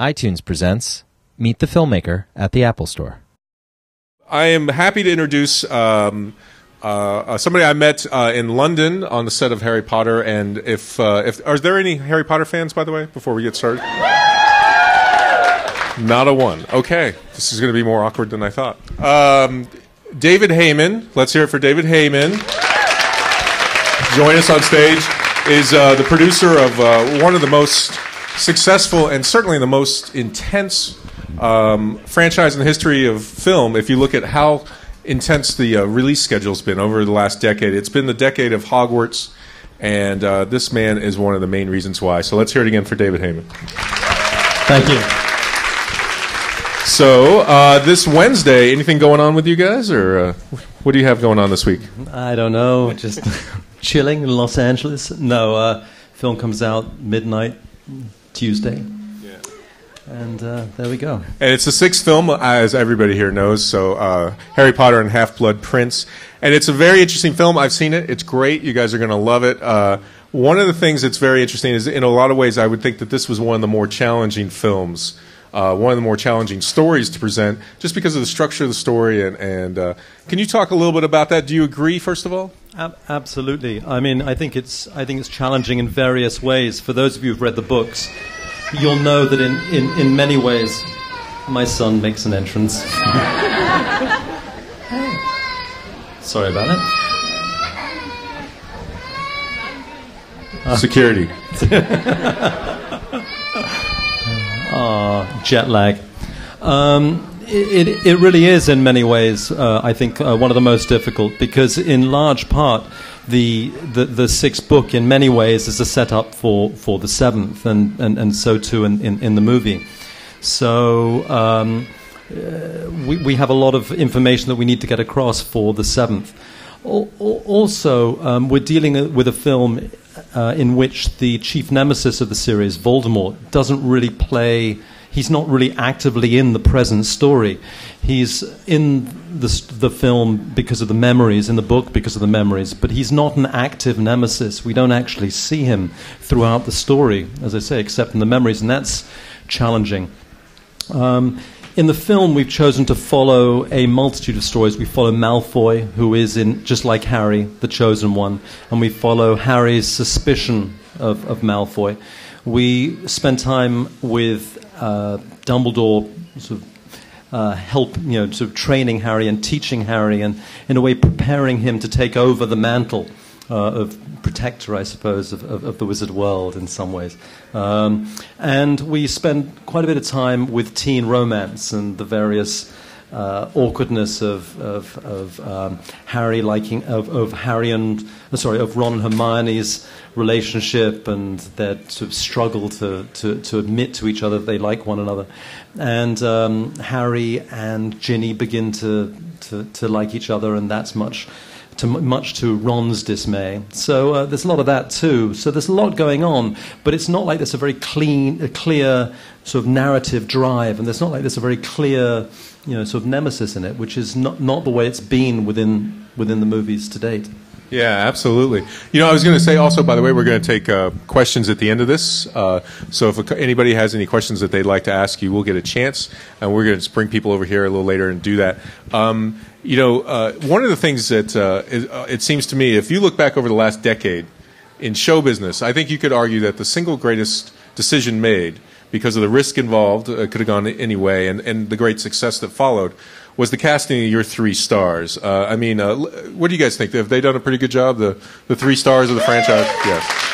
iTunes presents Meet the Filmmaker at the Apple Store. I am happy to introduce um, uh, uh, somebody I met uh, in London on the set of Harry Potter. And if, uh, if are there any Harry Potter fans, by the way, before we get started? Not a one. Okay, this is going to be more awkward than I thought. Um, David Heyman. Let's hear it for David Heyman. Join us on stage is uh, the producer of uh, one of the most successful and certainly the most intense um, franchise in the history of film. If you look at how intense the uh, release schedule's been over the last decade, it's been the decade of Hogwarts, and uh, this man is one of the main reasons why. So let's hear it again for David Heyman. Thank you. So uh, this Wednesday, anything going on with you guys, or uh, what do you have going on this week? I don't know, just chilling in Los Angeles. No, uh, film comes out midnight Tuesday. And uh, there we go. And it's the sixth film, as everybody here knows. So, uh, Harry Potter and Half Blood Prince, and it's a very interesting film. I've seen it; it's great. You guys are going to love it. Uh, one of the things that's very interesting is, in a lot of ways, I would think that this was one of the more challenging films. Uh, one of the more challenging stories to present, just because of the structure of the story. And, and uh, can you talk a little bit about that? Do you agree, first of all? Ab- absolutely. I mean, I think it's I think it's challenging in various ways. For those of you who've read the books, you'll know that in, in, in many ways, my son makes an entrance. Sorry about that. Security. Ah, jet lag. Um, it, it, really is, in many ways, uh, I think, uh, one of the most difficult because, in large part, the, the, the sixth book, in many ways, is a setup for, for the seventh, and, and, and so too in, in, in the movie. So um, uh, we, we have a lot of information that we need to get across for the seventh. Al- al- Also, um, we're dealing with a film uh, in which the chief nemesis of the series, Voldemort, doesn't really play. He's not really actively in the present story. He's in the, the film because of the memories, in the book because of the memories, but he's not an active nemesis. We don't actually see him throughout the story, as I say, except in the memories, and that's challenging. Um, in the film, we've chosen to follow a multitude of stories. We follow Malfoy, who is in just like Harry, the chosen one, and we follow Harry's suspicion of, of Malfoy. We spend time with uh, Dumbledore, sort of uh, help, you know, sort of training Harry and teaching Harry, and in a way preparing him to take over the mantle uh, of protector, I suppose, of, of, of the wizard world in some ways. Um, and we spend quite a bit of time with teen romance and the various uh, awkwardness of, of, of um, Harry liking of, of Harry and uh, sorry of Ron and Hermione's relationship and their sort of struggle to, to, to admit to each other that they like one another, and um, Harry and Ginny begin to, to, to like each other, and that's much to much to Ron's dismay. So uh, there's a lot of that too. So there's a lot going on, but it's not like there's a very clean, a clear sort of narrative drive, and there's not like there's a very clear, you know, sort of nemesis in it, which is not not the way it's been within within the movies to date. Yeah, absolutely. You know, I was going to say also, by the way, we're going to take uh, questions at the end of this. Uh, so if anybody has any questions that they'd like to ask you, we'll get a chance, and we're going to bring people over here a little later and do that. Um, you know, uh, one of the things that uh, is, uh, it seems to me, if you look back over the last decade in show business, I think you could argue that the single greatest decision made, because of the risk involved, uh, could have gone any way, and, and the great success that followed, was the casting of your three stars. Uh, I mean, uh, what do you guys think? Have they done a pretty good job? The the three stars of the franchise, yes.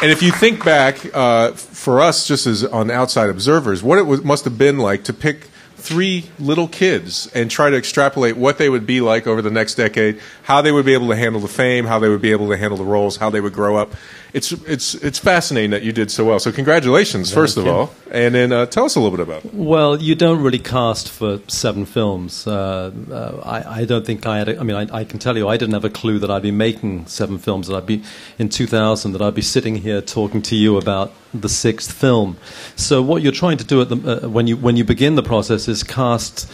And if you think back, uh, for us, just as on outside observers, what it was, must have been like to pick three little kids and try to extrapolate what they would be like over the next decade, how they would be able to handle the fame, how they would be able to handle the roles, how they would grow up. It's it's it's fascinating that you did so well. So congratulations, first of you. all, and then uh, tell us a little bit about it. Well, you don't really cast for seven films. Uh, uh, I, I don't think I had. A, I mean, I, I can tell you, I didn't have a clue that I'd be making seven films. That I'd be in 2000. That I'd be sitting here talking to you about the sixth film. So what you're trying to do at the, uh, when you when you begin the process is cast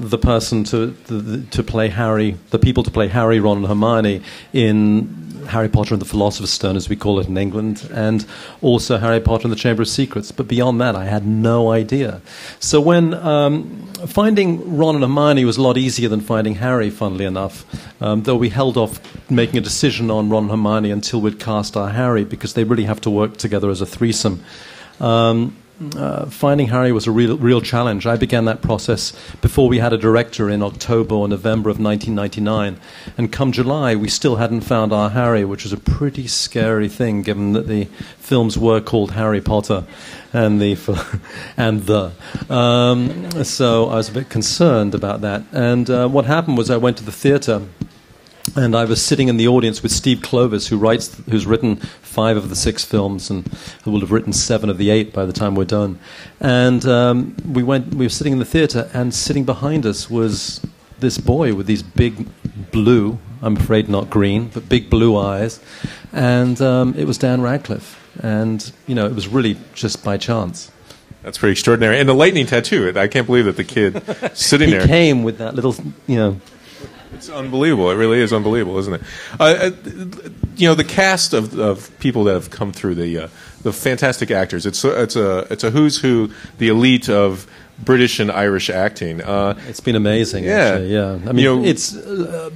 the person to the, to play Harry, the people to play Harry, Ron, and Hermione in Harry Potter and the Philosopher's Stone, as we call it in England, and also Harry Potter and the Chamber of Secrets. But beyond that, I had no idea. So when um, finding Ron and Hermione was a lot easier than finding Harry, funnily enough, um, though we held off making a decision on Ron and Hermione until we'd cast our Harry because they really have to work together as a threesome. Um, uh, finding Harry was a real, real challenge. I began that process before we had a director in October or November of 1999. And come July, we still hadn't found our Harry, which was a pretty scary thing given that the films were called Harry Potter and the. and the. Um, so I was a bit concerned about that. And uh, what happened was I went to the theatre and I was sitting in the audience with Steve Kloves, who writes, who's written five of the six films, and who will have written seven of the eight by the time we're done. And um, we went, we were sitting in the theatre, and sitting behind us was this boy with these big blue, I'm afraid not green, but big blue eyes, and um, it was Dan Radcliffe. And you know, it was really just by chance. That's pretty extraordinary. And the lightning tattoo. I can't believe that the kid sitting he there. came with that little, you know, It's unbelievable. It really is unbelievable, isn't it? Uh, uh, you know, the cast of, of people that have come through the uh, the fantastic actors. It's a, it's a it's a who's who, the elite of British and Irish acting. Uh, It's been amazing, Yeah. actually. Yeah, I mean, You know- it's uh,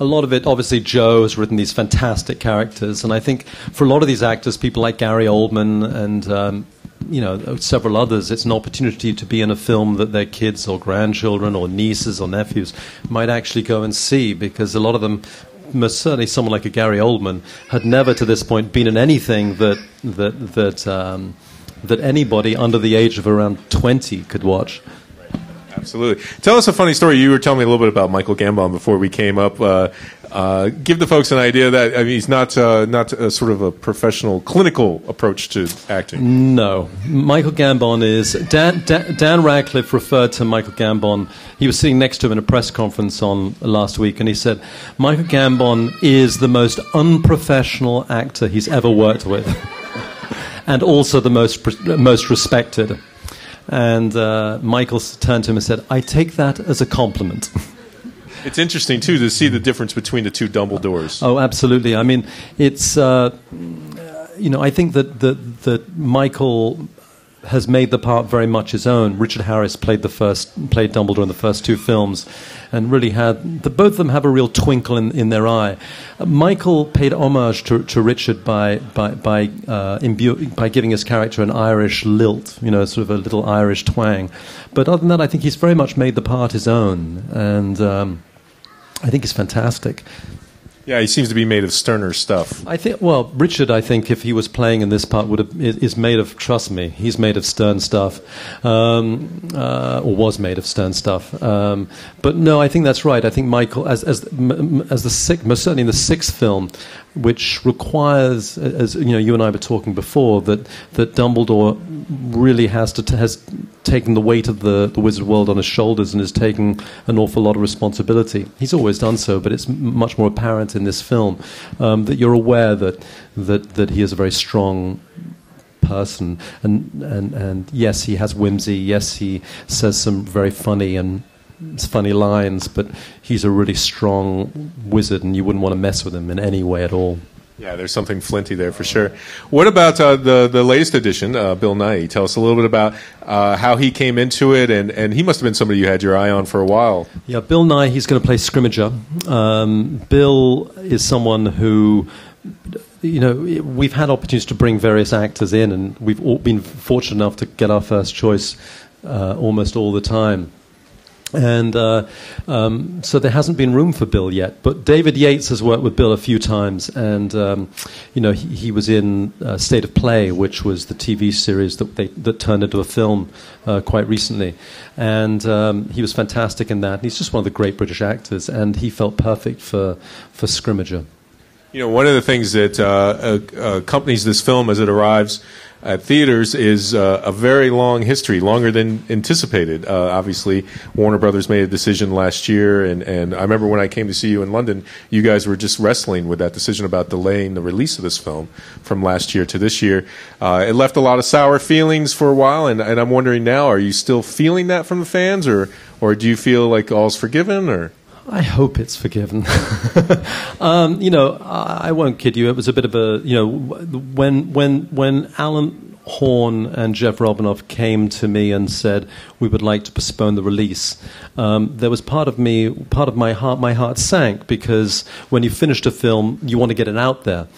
a lot of it. Obviously, Jo has written these fantastic characters, and I think for a lot of these actors, people like Gary Oldman and um, you know several others, it's an opportunity to be in a film that their kids or grandchildren or nieces or nephews might actually go and see, because a lot of them. Most certainly, someone like a Gary Oldman had never, to this point, been in anything that that that um, that anybody under the age of around twenty could watch. Absolutely. Tell us a funny story. You were telling me a little bit about Michael Gambon before we came up. Uh, uh, give the folks an idea that I mean, he's not uh, not a sort of a professional clinical approach to acting. No, Michael Gambon is Dan, Dan, Dan Radcliffe referred to Michael Gambon. He was sitting next to him in a press conference on last week, and he said Michael Gambon is the most unprofessional actor he's ever worked with, and also the most most respected. And uh, Michael turned to him and said, "I take that as a compliment." It's interesting too to see the difference between the two Dumbledores. Oh, absolutely. I mean, it's uh, you know, I think that that that Michael has made the part very much his own. Richard Harris played the first played Dumbledore in the first two films, and really had the, both of them have a real twinkle in, in their eye. Uh, Michael paid homage to, to Richard by by by uh, imbu- by giving his character an Irish lilt, you know, sort of a little Irish twang. But other than that, I think he's very much made the part his own, and. Um, I think he's fantastic. Yeah, he seems to be made of sterner stuff. I think. Well, Richard, I think if he was playing in this part, would have is, made of. Trust me, he's made of stern stuff, um, uh, or was made of stern stuff. Um, but no, I think that's right. I think Michael, as as as the sixth, most certainly in the sixth film, which requires, as you know, you and I were talking before, that that Dumbledore really has to t- has taken the weight of the, the wizard world on his shoulders and has taken an awful lot of responsibility. He's always done so, but it's m- much more apparent in this film um, that you're aware that, that, that he is a very strong person. And, and, and yes, he has whimsy. Yes, he says some very funny and funny lines, but he's a really strong wizard, and you wouldn't want to mess with him in any way at all. Yeah, there's something flinty there for sure. What about uh, the the latest edition, uh, Bill Nighy? Tell us a little bit about uh, how he came into it, and, and he must have been somebody you had your eye on for a while. Yeah, Bill Nighy, he's going to play Scrimgeour. Um, Bill is someone who, you know, we've had opportunities to bring various actors in, and we've all been fortunate enough to get our first choice uh, almost all the time. And uh, um, so there hasn't been room for Bill yet. But David Yates has worked with Bill a few times, and um, you know he, he was in uh, State of Play, which was the TV series that they, that turned into a film uh, quite recently, and um, he was fantastic in that. And he's just one of the great British actors, and he felt perfect for for Scrimgeour. You know, one of the things that uh, uh, accompanies this film as it arrives at theaters is uh, a very long history, longer than anticipated. Uh, obviously, Warner Brothers made a decision last year, and, and I remember when I came to see you in London, you guys were just wrestling with that decision about delaying the release of this film from last year to this year. Uh, it left a lot of sour feelings for a while, and, and I'm wondering now, are you still feeling that from the fans, or or do you feel like all's forgiven, or? I hope it's forgiven. um, you know, I, I won't kid you. It was a bit of a, you know, when when when Alan Horn and Jeff Robinov came to me and said we would like to postpone the release. Um, there was part of me, part of my heart, my heart sank because when you finished a film, you want to get it out there,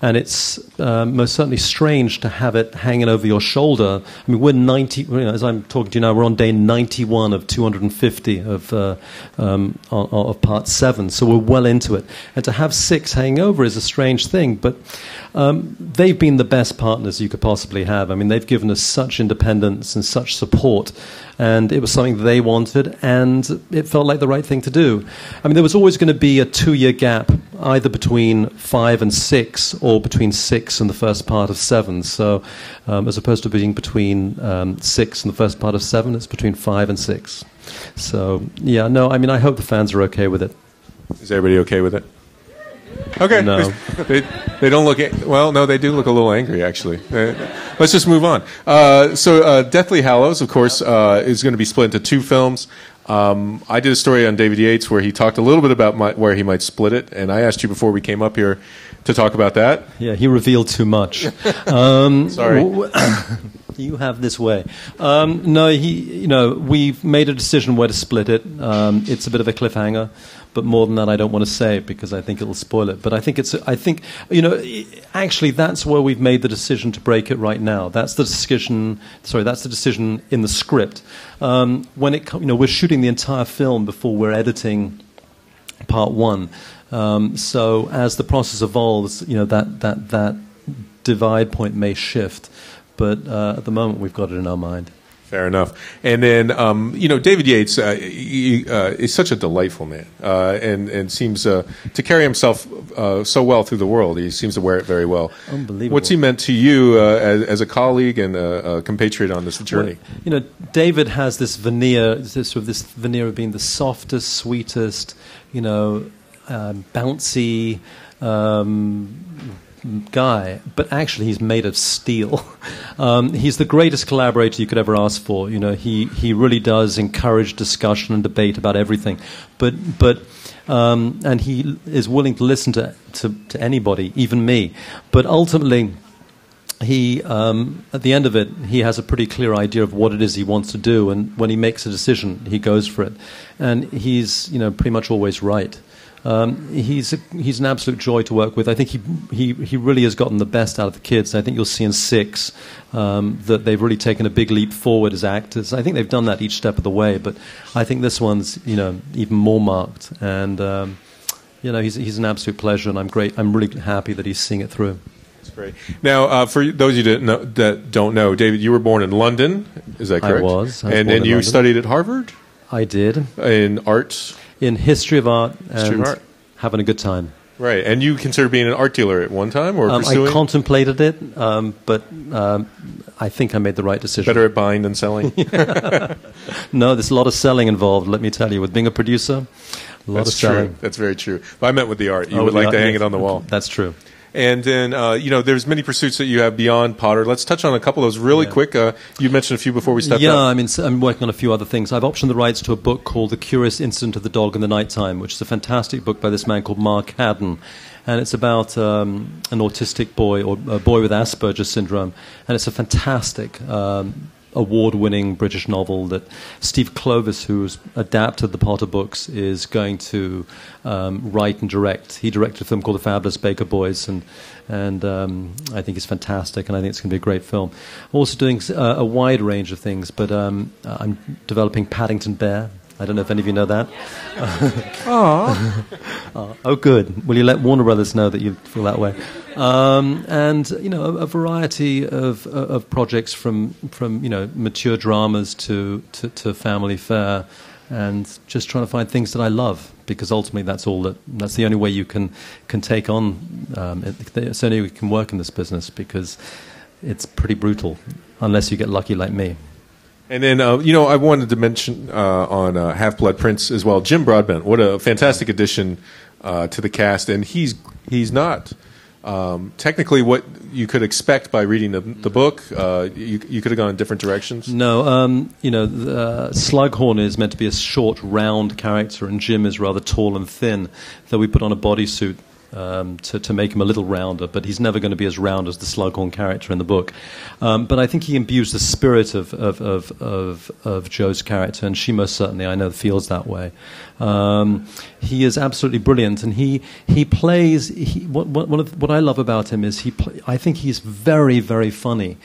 and it's uh, most certainly strange to have it hanging over your shoulder. I mean, we're ninety. You know, as I'm talking to you now, we're on day ninety-one of two hundred and fifty of uh, um, of part seven, so we're well into it. And to have six hanging over is a strange thing, but um, they've been the best partners you could possibly have. I mean, they've given us such independence and such support, and it was something they wanted, and it felt like the right thing to do. I mean, there was always going to be a two year gap, either between five and six, or between six and the first part of seven. So, um, as opposed to being between um, six and the first part of seven, it's between five and six. So, yeah, no, I mean, I hope the fans are okay with it. Is everybody okay with it? Okay. No. They, they don't look, well, no, they do look a little angry, actually. Uh, let's just move on. Uh, so, uh, Deathly Hallows, of course, uh, is going to be split into two films. Um, I did a story on David Yates where he talked a little bit about my, where he might split it, and I asked you before we came up here to talk about that. Yeah, he revealed too much. Um, Sorry. you have this way. Um, no, he. You know, we've made a decision where to split it. Um, it's a bit of a cliffhanger, but more than that, I don't want to say because I think it'll spoil it. But I think it's. I think you know. Actually, that's where we've made the decision to break it right now. That's the decision. Sorry, that's the decision in the script. Um, when it, you know, we're shooting the entire film before we're editing part one. Um, so as the process evolves, you know that that that divide point may shift, but uh, at the moment we've got it in our mind. Fair enough. And then, um, you know, David Yates uh, he, uh, is such a delightful man, uh, and and seems uh, to carry himself uh, so well through the world. He seems to wear it very well. Unbelievable. What's he meant to you uh, as, as a colleague and a, a compatriot on this journey? Well, you know, David has this veneer, this sort of this veneer of being the softest, sweetest, you know, um, bouncy. Um, guy, but actually he's made of steel. Um, he's the greatest collaborator you could ever ask for. You know, he, he really does encourage discussion and debate about everything. But but um, and he is willing to listen to, to, to anybody, even me. But ultimately. He, um, at the end of it, he has a pretty clear idea of what it is he wants to do, and when he makes a decision, he goes for it. And he's, you know, pretty much always right. Um, he's a, he's an absolute joy to work with. I think he, he he really has gotten the best out of the kids. I think you'll see in six um, that they've really taken a big leap forward as actors. I think they've done that each step of the way, but I think this one's you know even more marked. And um, you know he's he's an absolute pleasure, and I'm great. I'm really happy that he's seeing it through. That's great. Now, uh, for those of you that, know, that don't know, David, you were born in London. Is that I correct? was. I was and then you London. studied at Harvard I did in art. In history of art History of and art. having a good time. Right, and you consider being an art dealer at one time, or Um, pursuing I contemplated it, um, but um, I think I made the right decision. better at buying than selling. No, there's a lot of selling involved. Let me tell you, with being a producer, a lot That's of selling. true. That's very true. But I meant with the art. You Oh, would like art- to hang yes. it on the wall. That's true. And then, uh, you know, there's many pursuits that you have beyond Potter. Let's touch on a couple of those really Yeah. quick. Uh, you mentioned a few before we stepped yeah, up. I mean, I'm working on a few other things. I've optioned the rights to a book called The Curious Incident of the Dog in the Nighttime, which is a fantastic book by this man called Mark Haddon. And it's about um, an autistic boy or a boy with Asperger's syndrome. And it's a fantastic um, award winning British novel that Steve Kloves, who's adapted the Potter books, is going to um, write and direct. He directed a film called The Fabulous Baker Boys, and, and um, I think it's fantastic, and I think it's going to be a great film. I'm also doing uh, a wide range of things, but um, I'm developing Paddington Bear. I don't know if any of you know that. Oh, oh, good. Will you let Warner Brothers know that you feel that way? Um, and you know, a, a variety of, of projects from from you know mature dramas to, to, to family fare, and just trying to find things that I love because ultimately that's all that that's the only way you can can take on. Um, it, it's the only way you can work in this business because it's pretty brutal unless you get lucky like me. And then, uh, you know, I wanted to mention uh, on uh, Half Blood Prince as well, Jim Broadbent. What a fantastic addition uh, to the cast, and he's he's not um, technically what you could expect by reading the, the book. Uh, you, you could have gone in different directions. No, um, you know, the, uh, Slughorn is meant to be a short, round character, and Jim is rather tall and thin. Though we put on a bodysuit um, to, to make him a little rounder, but he's never going to be as round as the Slughorn character in the book. Um, but I think he imbues the spirit of, of, of, of, of Jo's character, and she most certainly, I know, feels that way. Um, he is absolutely brilliant, and he, he plays. He, what, what, what I love about him is he. I think he's very, very funny,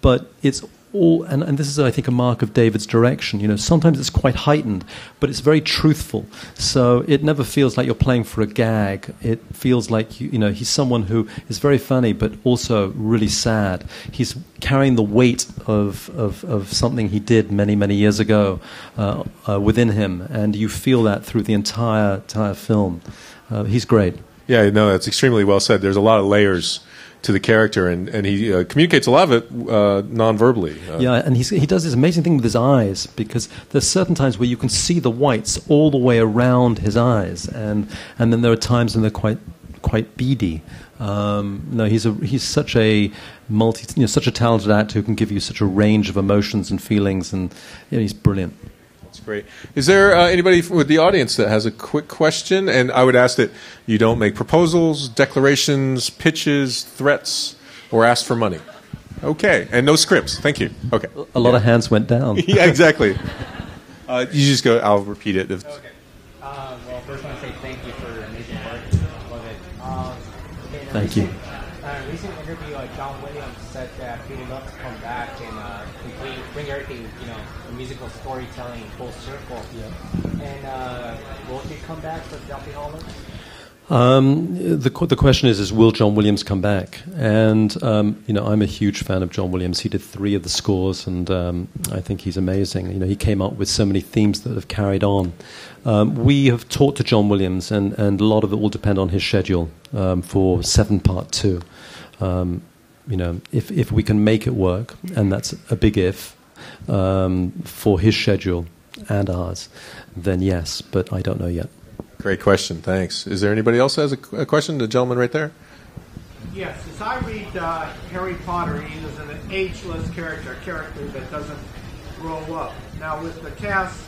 but it's all, and, and this is, I think, a mark of David's direction. You know, sometimes it's quite heightened, but it's very truthful. So it never feels like you're playing for a gag. It feels like you, you know he's someone who is very funny, but also really sad. He's carrying the weight of of, of something he did many many years ago uh, uh, within him, and you feel that through the entire entire film. Uh, he's great. Yeah, no, that's extremely well said. There's a lot of layers to the character, and, and he uh, communicates a lot of it uh, non-verbally. Uh, yeah, and he does this amazing thing with his eyes because there's certain times where you can see the whites all the way around his eyes, and and then there are times when they're quite quite beady. Um, no, he's a he's such a multi, you know, such a talented actor who can give you such a range of emotions and feelings, and you know, he's brilliant. That's great. Is there uh, anybody with the audience that has a quick question? And I would ask that you don't make proposals, declarations, pitches, threats, or ask for money. Okay, and no scripts. Thank you. Okay. A lot yeah. of hands went down. yeah, exactly. Uh, you just go. I'll repeat it. Okay. Uh, well, first I want to say thank you for amazing work. Love it. Um, thank you. Uh, recent interview, uh, John Williams said that he would love to come back and uh, complete, bring everything, you know, musical storytelling full circle. Yeah. And uh, will he come back for Deathly Hallows? Um, the the question is is will John Williams come back? And um, you know I'm a huge fan of John Williams. He did three of the scores, and um, I think he's amazing. You know he came up with so many themes that have carried on. Um, we have talked to John Williams, and, and a lot of it will depend on his schedule um, for Seven Part Two. Um, you know, if, if we can make it work, and that's a big if, um, for his schedule and ours, then yes, but I don't know yet. Great question, thanks. Is there anybody else has a, a question? The gentleman right there. Yes, as I read uh, Harry Potter, he is an ageless character, a character that doesn't grow up. Now, with the cast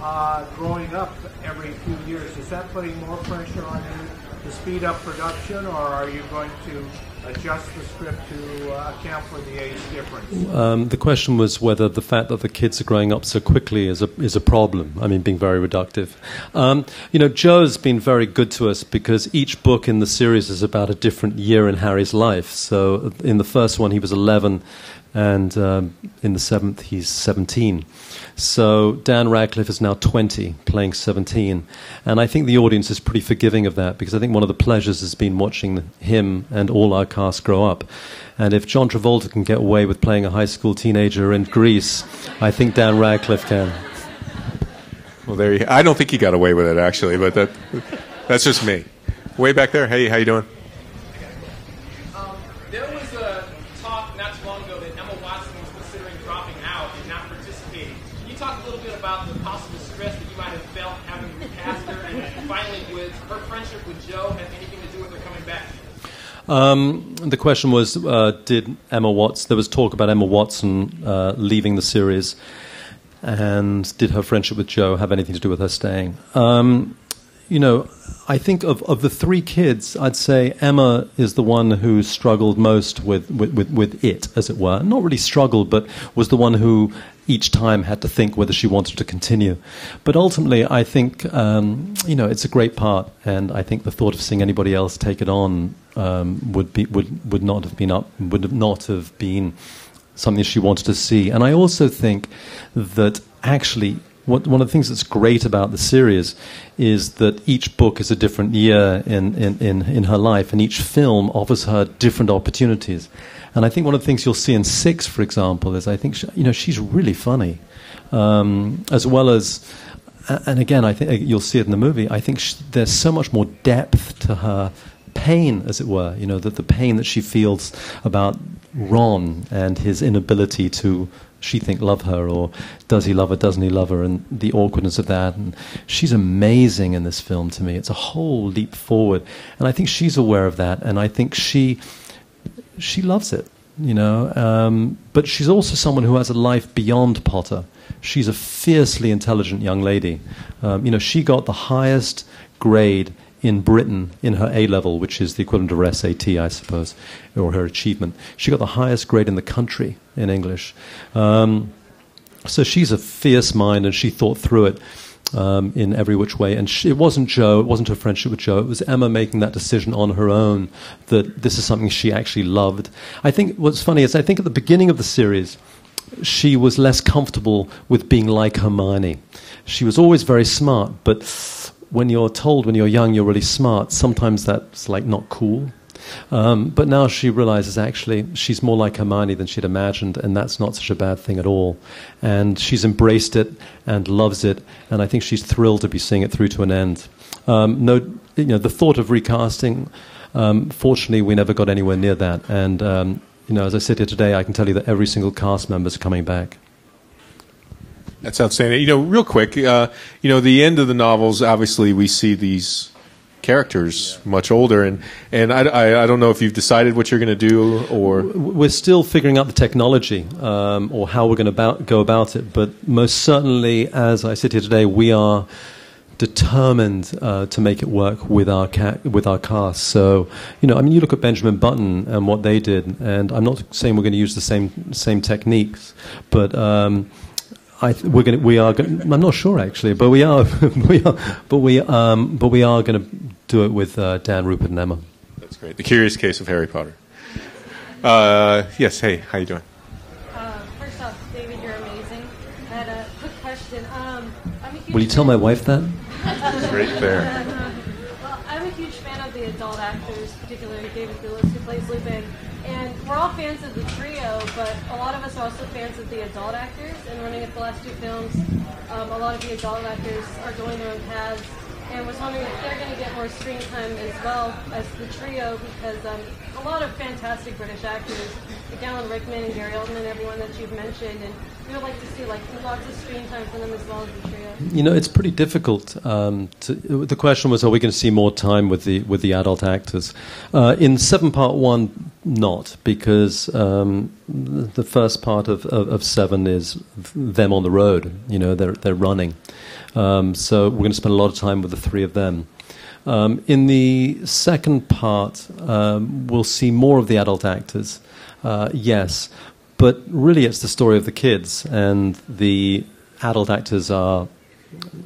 uh, growing up every few years, is that putting more pressure on you to speed up production, or are you going to adjust the script to uh, account for the age difference? Um, the question was whether the fact that the kids are growing up so quickly is a is a problem. I mean, being very reductive. Um, you know, Jo's been very good to us because each book in the series is about a different year in Harry's life. So, in the first one, he was 11, and um, in the seventh, he's 17. So Dan Radcliffe is now 20, playing 17. And I think the audience is pretty forgiving of that because I think one of the pleasures has been watching him and all our cast grow up. And if John Travolta can get away with playing a high school teenager in Grease, I think Dan Radcliffe can. Well, there you, I don't think he got away with it actually, but that, that's just me. Way back there. Hey, how you doing? Um, the question was, uh, did Emma Watson? There was talk about Emma Watson uh, leaving the series, and did her friendship with Jo have anything to do with her staying? Um, you know, I think of, of the three kids, I'd say Emma is the one who struggled most with, with, with, with, it, as it were. Not really struggled, but was the one who each time had to think whether she wanted to continue. But ultimately, I think, um, you know, it's a great part, and I think the thought of seeing anybody else take it on um, would, be, would, would not have been up, would not have been something she wanted to see. And I also think that actually what, one of the things that's great about the series is that each book is a different year in, in, in, in her life, and each film offers her different opportunities. And I think one of the things you'll see in Six, for example, is I think she, you know she's really funny, um, as well as, and again I think you'll see it in the movie. I think she, there's so much more depth to her pain, as it were. You know, that the pain that she feels about Ron and his inability to she think love her, or does he love her, doesn't he love her, and the awkwardness of that. And she's amazing in this film to me. It's a whole leap forward, and I think she's aware of that, and I think she she loves it, you know. Um, but she's also someone who has a life beyond Potter. She's a fiercely intelligent young lady. Um, you know, she got the highest grade in Britain in her A level, which is the equivalent of her SAT, I suppose, or her achievement. She got the highest grade in the country in English. Um, so she's a fierce mind, and she thought through it. Um, in every which way. And she, it wasn't Jo, it wasn't her friendship with Jo, it was Emma making that decision on her own that this is something she actually loved. I think what's funny is I think at the beginning of the series, she was less comfortable with being like Hermione. She was always very smart, but when you're told when you're young you're really smart, sometimes that's like not cool. Um, but now she realizes actually she's more like Hermione than she'd imagined, and that's not such a bad thing at all. And she's embraced it and loves it, and I think she's thrilled to be seeing it through to an end. Um, no, you know, the thought of recasting, um, fortunately, we never got anywhere near that. And um, you know, as I sit here today, I can tell you that every single cast member is coming back. That's outstanding. You know, real quick, uh, you know, the end of the novels, obviously, we see these characters much older, and and I, I, I don't know if you've decided what you're going to do, or We're still figuring out the technology um, or how we're going to about, go about it, but most certainly, as I sit here today, we are determined uh, to make it work with our ca- with our cast. So, you know, I mean, you look at Benjamin Button and what they did, and I'm not saying we're going to use the same same techniques, but. Um, I th- we're going we are going I'm not sure actually, but we are we are but we um, but we are going to do it with uh, Dan, Rupert, and Emma. that's great. The Curious Case of Harry Potter. Uh, yes. Hey, how you doing? Uh, first off, David, you're amazing. I had a quick question. Um, I'm a huge Will you tell my fan- wife that? Right there. Well, I'm a huge fan of the adult actors, particularly David Thewlis, who plays Lupin. And we're all fans of the trio, but a lot of us are also fans of the adult actors. Running at the last two films, um, a lot of the adult actors are going their own paths. And was wondering if they're going to get more screen time as well as the trio, because um, a lot of fantastic British actors, like Alan Rickman and Gary Oldman, and everyone that you've mentioned, and we would like to see like lots of screen time for them as well as the trio. You know, it's pretty difficult. Um, to, the question was, are we going to see more time with the with the adult actors? Uh, in Seven Part One, not because um, the first part of, of, of Seven is them on the road. You know, they're they're running. Um, so we're going to spend a lot of time with the three of them. Um, in the second part, um, we'll see more of the adult actors. Uh, yes, but really, it's the story of the kids, and the adult actors are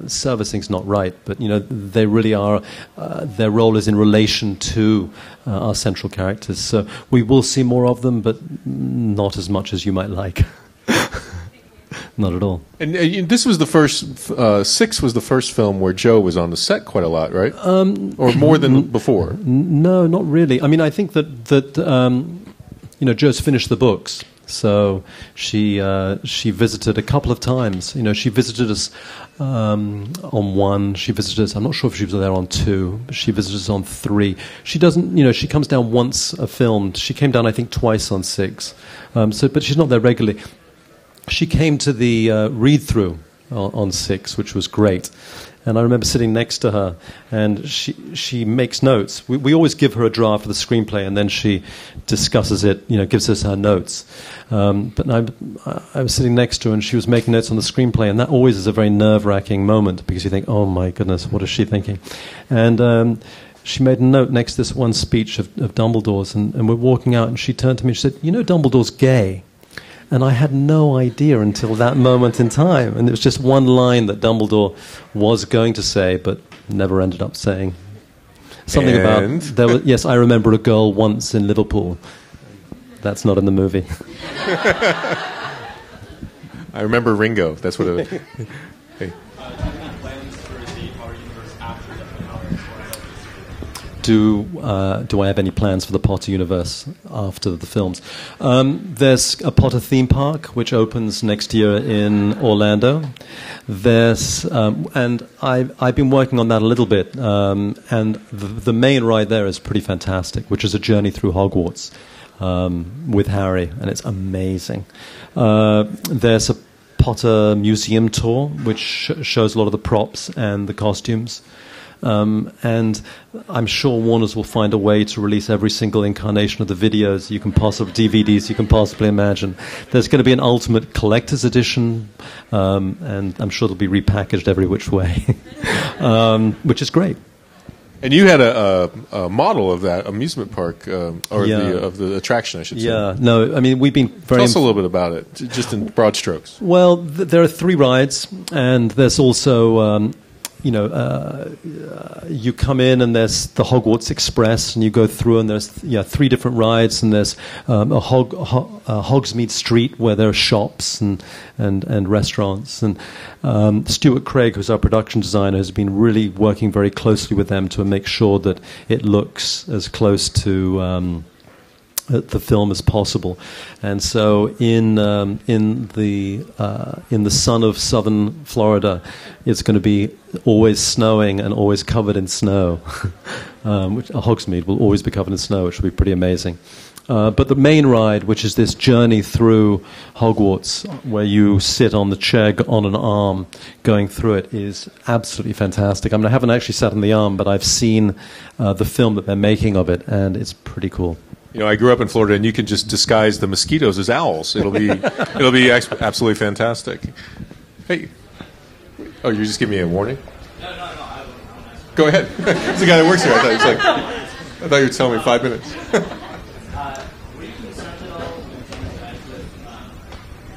servicing's not right, but you know they really are. Uh, their role is in relation to uh, our central characters. So we will see more of them, but not as much as you might like. not at all. And uh, this was the first. Uh, Six was the first film where Jo was on the set quite a lot, right? Um, or more than before. No, not really. I mean, I think that that um, you know, Jo's finished the books, so she uh, she visited a couple of times. You know, she visited us um, on one. She visited us. I'm not sure if she was there on two, but she visited us on three. She doesn't. You know, she comes down once a film. She came down, I think, twice on six. Um, so, but she's not there regularly. She came to the uh, read through on, on six, which was great. And I remember sitting next to her, and she she makes notes. We, we always give her a draft of the screenplay, and then she discusses it. You know, gives us her notes. Um, but I, I was sitting next to her, and she was making notes on the screenplay, and that always is a very nerve wracking moment because you think, oh my goodness, what is she thinking? And um, she made a note next to this one speech of, of Dumbledore's, and, and we're walking out, and she turned to me and she said, "You know, Dumbledore's gay." And I had no idea until that moment in time. And it was just one line that Dumbledore was going to say, but never ended up saying. Something And? about there was, yes, I remember a girl once in Liverpool. That's not in the movie. I remember Ringo. That's what. It, hey. Do uh, do I have any plans for the Potter universe after the films? Um, there's a Potter theme park which opens next year in Orlando. There's um, and I I've been working on that a little bit, um, and the, the main ride there is pretty fantastic, which is a journey through Hogwarts. um, with Harry, and it's amazing. Uh, there's a Potter museum tour, which sh- shows a lot of the props and the costumes. Um, and I'm sure Warner's will find a way to release every single incarnation of the videos you can possibly, DVDs you can possibly imagine. There's going to be an ultimate collector's edition, um, and I'm sure they'll be repackaged every which way, um, which is great. And you had a, a, a model of that amusement park, um, or Yeah. the, of the attraction, I should say. Yeah, no, I mean we've been very Tell us a little bit about it, just in broad strokes. Well, th- there are three rides, and there's also, um, you know, uh, uh, you come in and there's the Hogwarts Express, and you go through, and there's yeah three different rides, and there's um, a, Hog, Ho- uh, Hogsmeade Street where there are shops and and, and restaurants, and um, Stuart Craig, who's our production designer, has been really working very closely with them to make sure that it looks as close to. Um, the film as possible, and so in um, in the uh, in the sun of southern Florida, it's going to be always snowing and always covered in snow. um, which uh, Hogsmeade will always be covered in snow, which will be pretty amazing. Uh, but the main ride, which is this journey through Hogwarts, where you sit on the chair on an arm going through it, is absolutely fantastic. I mean, I haven't actually sat on the arm, but I've seen uh, the film that they're making of it, and it's pretty cool. You know, I grew up in Florida, and you can just disguise the mosquitoes as owls. It'll be it'll be absolutely fantastic. Hey, oh, you're just give me a warning. No, no, no. Go ahead. it's the guy that works here. I thought, like, I thought you were telling me five minutes. Were you concerned at all when things like with um,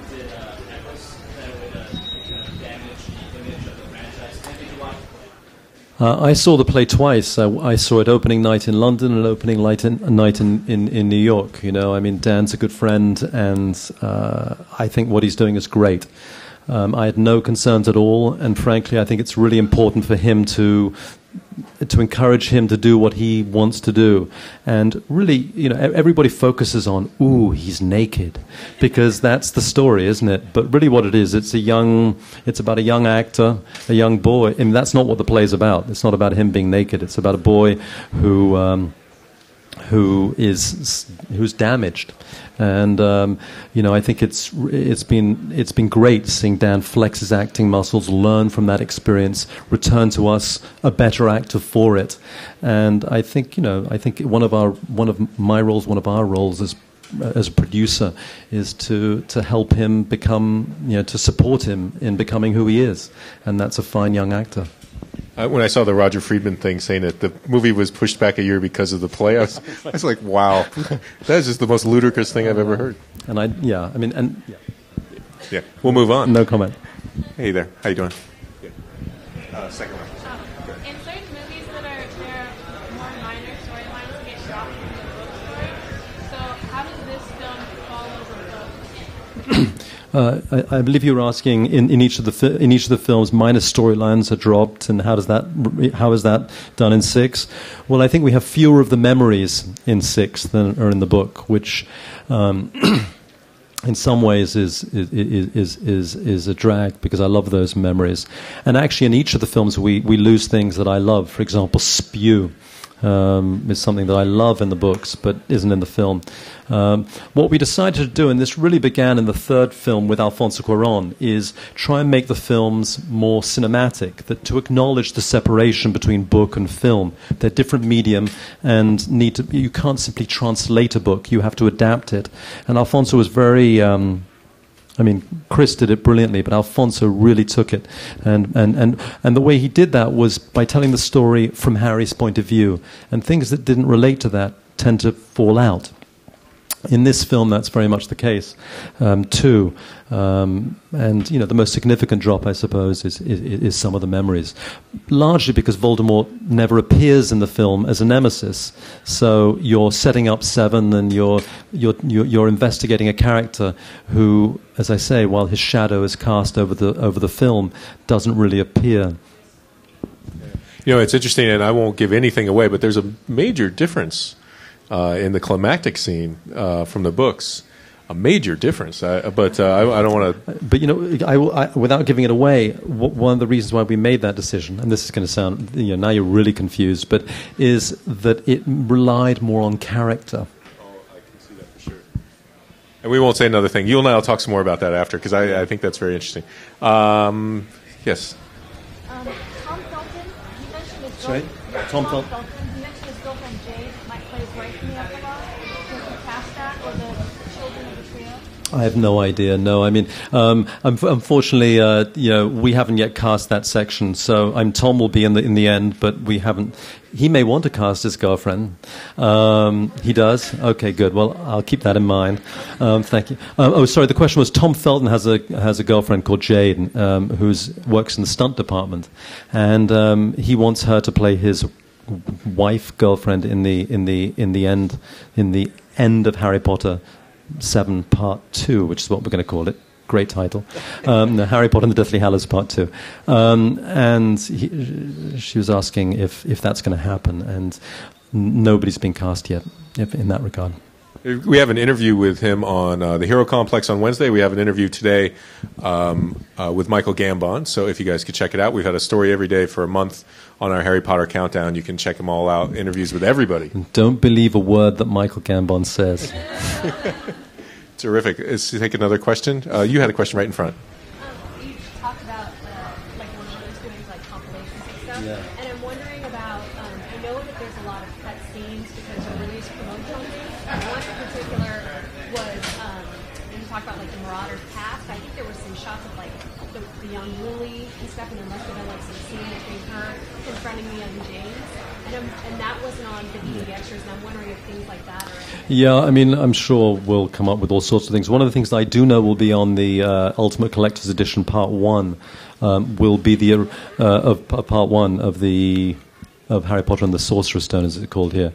did uh, Netflix that would uh, kind of damage the image of the franchise? And did you watch the play? Uh, I saw the play twice. I, I saw it opening night in London and opening in, night in, in, in New York. You know, I mean, Dan's a good friend, and uh, I think what he's doing is great. Um, I had no concerns at all, and frankly, I think it's really important for him to to encourage him to do what he wants to do. And really, you know, everybody focuses on, ooh, he's naked, because that's the story, isn't it? But really, what it is, it's a young, it's about a young actor, a young boy. I mean, that's not what the play's about. It's not about him being naked. It's about a boy who. Um, who is who's damaged, and um, you know I think it's it's been it's been great seeing Dan flex his acting muscles, learn from that experience, return to us a better actor for it, and I think you know I think one of our one of my roles, one of our roles as as a producer is to to help him become you know to support him in becoming who he is, and that's a fine young actor. Uh, when I saw the Roger Friedman thing saying that the movie was pushed back a year because of the play, I was, I was like, wow, that is just the most ludicrous thing I've ever heard. And I yeah I mean and yeah, Yeah, we'll move on. no comment. Hey there, how you doing? Uh, second one. Uh, I, I believe you were asking in, in each of the fi- in each of the films, minor storylines are dropped, and how does that how is that done in six? Well, I think we have fewer of the memories in six than are in the book, which. Um, in some ways is is, is is is a drag because I love those memories. And actually, in each of the films, we we lose things that I love. For example, spew. Um, is something that I love in the books, but isn't in the film. Um, what we decided to do, and this really began in the third film with Alfonso Cuarón, is try and make the films more cinematic. That to acknowledge the separation between book and film. They're different medium, and need to. You can't simply translate a book. You have to adapt it. And Alfonso was very. Um, I mean, Chris did it brilliantly, but Alfonso really took it. And, and, and, and the way he did that was by telling the story from Harry's point of view. And things that didn't relate to that tend to fall out. In this film, that's very much the case, um, too. Um, and, you know, the most significant drop, I suppose, is, is, is some of the memories. Largely because Voldemort never appears in the film as a nemesis. So you're setting up Seven and you're, you're, you're, investigating a character who, as I say, while his shadow is cast over the, over the film, doesn't really appear. You know, it's interesting, and I won't give anything away, but there's a major difference uh, in the climactic scene uh, from the books. A major difference, I, but uh, I, I don't want to. But you know, I, will- I, without giving it away, w- one of the reasons why we made that decision, and this is going to sound, you know, now you're really confused, but is that it relied more on character. Oh I can see that for sure. And we won't say another thing. You and I will talk some more about that after because I, I think that's very interesting. Um, yes. Um, Tom Felton, he mentioned his Sorry? girl- Tom Tom Fel- Felton, he mentioned his girlfriend Jade might play his wife in the epilogue. Does he cast that or the children of the trio? I have no idea. No, I mean, um, un- unfortunately, uh, you know, we haven't yet cast that section. So I'm Tom will be in the in the end, but we haven't. He may want to cast his girlfriend. Um, he does. Okay, good. Well, I'll keep that in mind. Um, thank you. Um, oh, sorry. The question was Tom Felton has a has a girlfriend called Jade, um, who's works in the stunt department, and um, he wants her to play his wife girlfriend in the in the in the end in the end of Harry Potter seven part two, which is what we're going to call it. Great title, um, Harry Potter and the Deathly Hallows Part Two, um, and he, she was asking if if that's going to happen, and nobody's been cast yet in that regard. We have an interview with him on uh, the Hero Complex on Wednesday. We have an interview today um, uh, with Michael Gambon. So if you guys could check it out, we've had a story every day for a month on our Harry Potter countdown. You can check them all out. Interviews with everybody. Don't believe a word that Michael Gambon says. Terrific. Let's take another question. Uh, you had a question right in front. Um, you talked about uh, like Warner's doing like compilations and stuff, Yeah. and I'm wondering about. Um, I know that there's a lot of cut scenes because of release promotional things. One in particular was um, when you talk about like the Marauders past. I think there were some shots of like the, the young Lily and stuff, and there must have been like some scene between her confronting the young James, and um, and that wasn't on the DVD extras. And I'm wondering if things like that are. Yeah, I mean, I'm sure we'll come up with all sorts of things. One of the things that I do know will be on the uh, Ultimate Collector's Edition Part One. Um, will be the uh, of, of Part One of the of Harry Potter and the Sorcerer's Stone, as it's called here.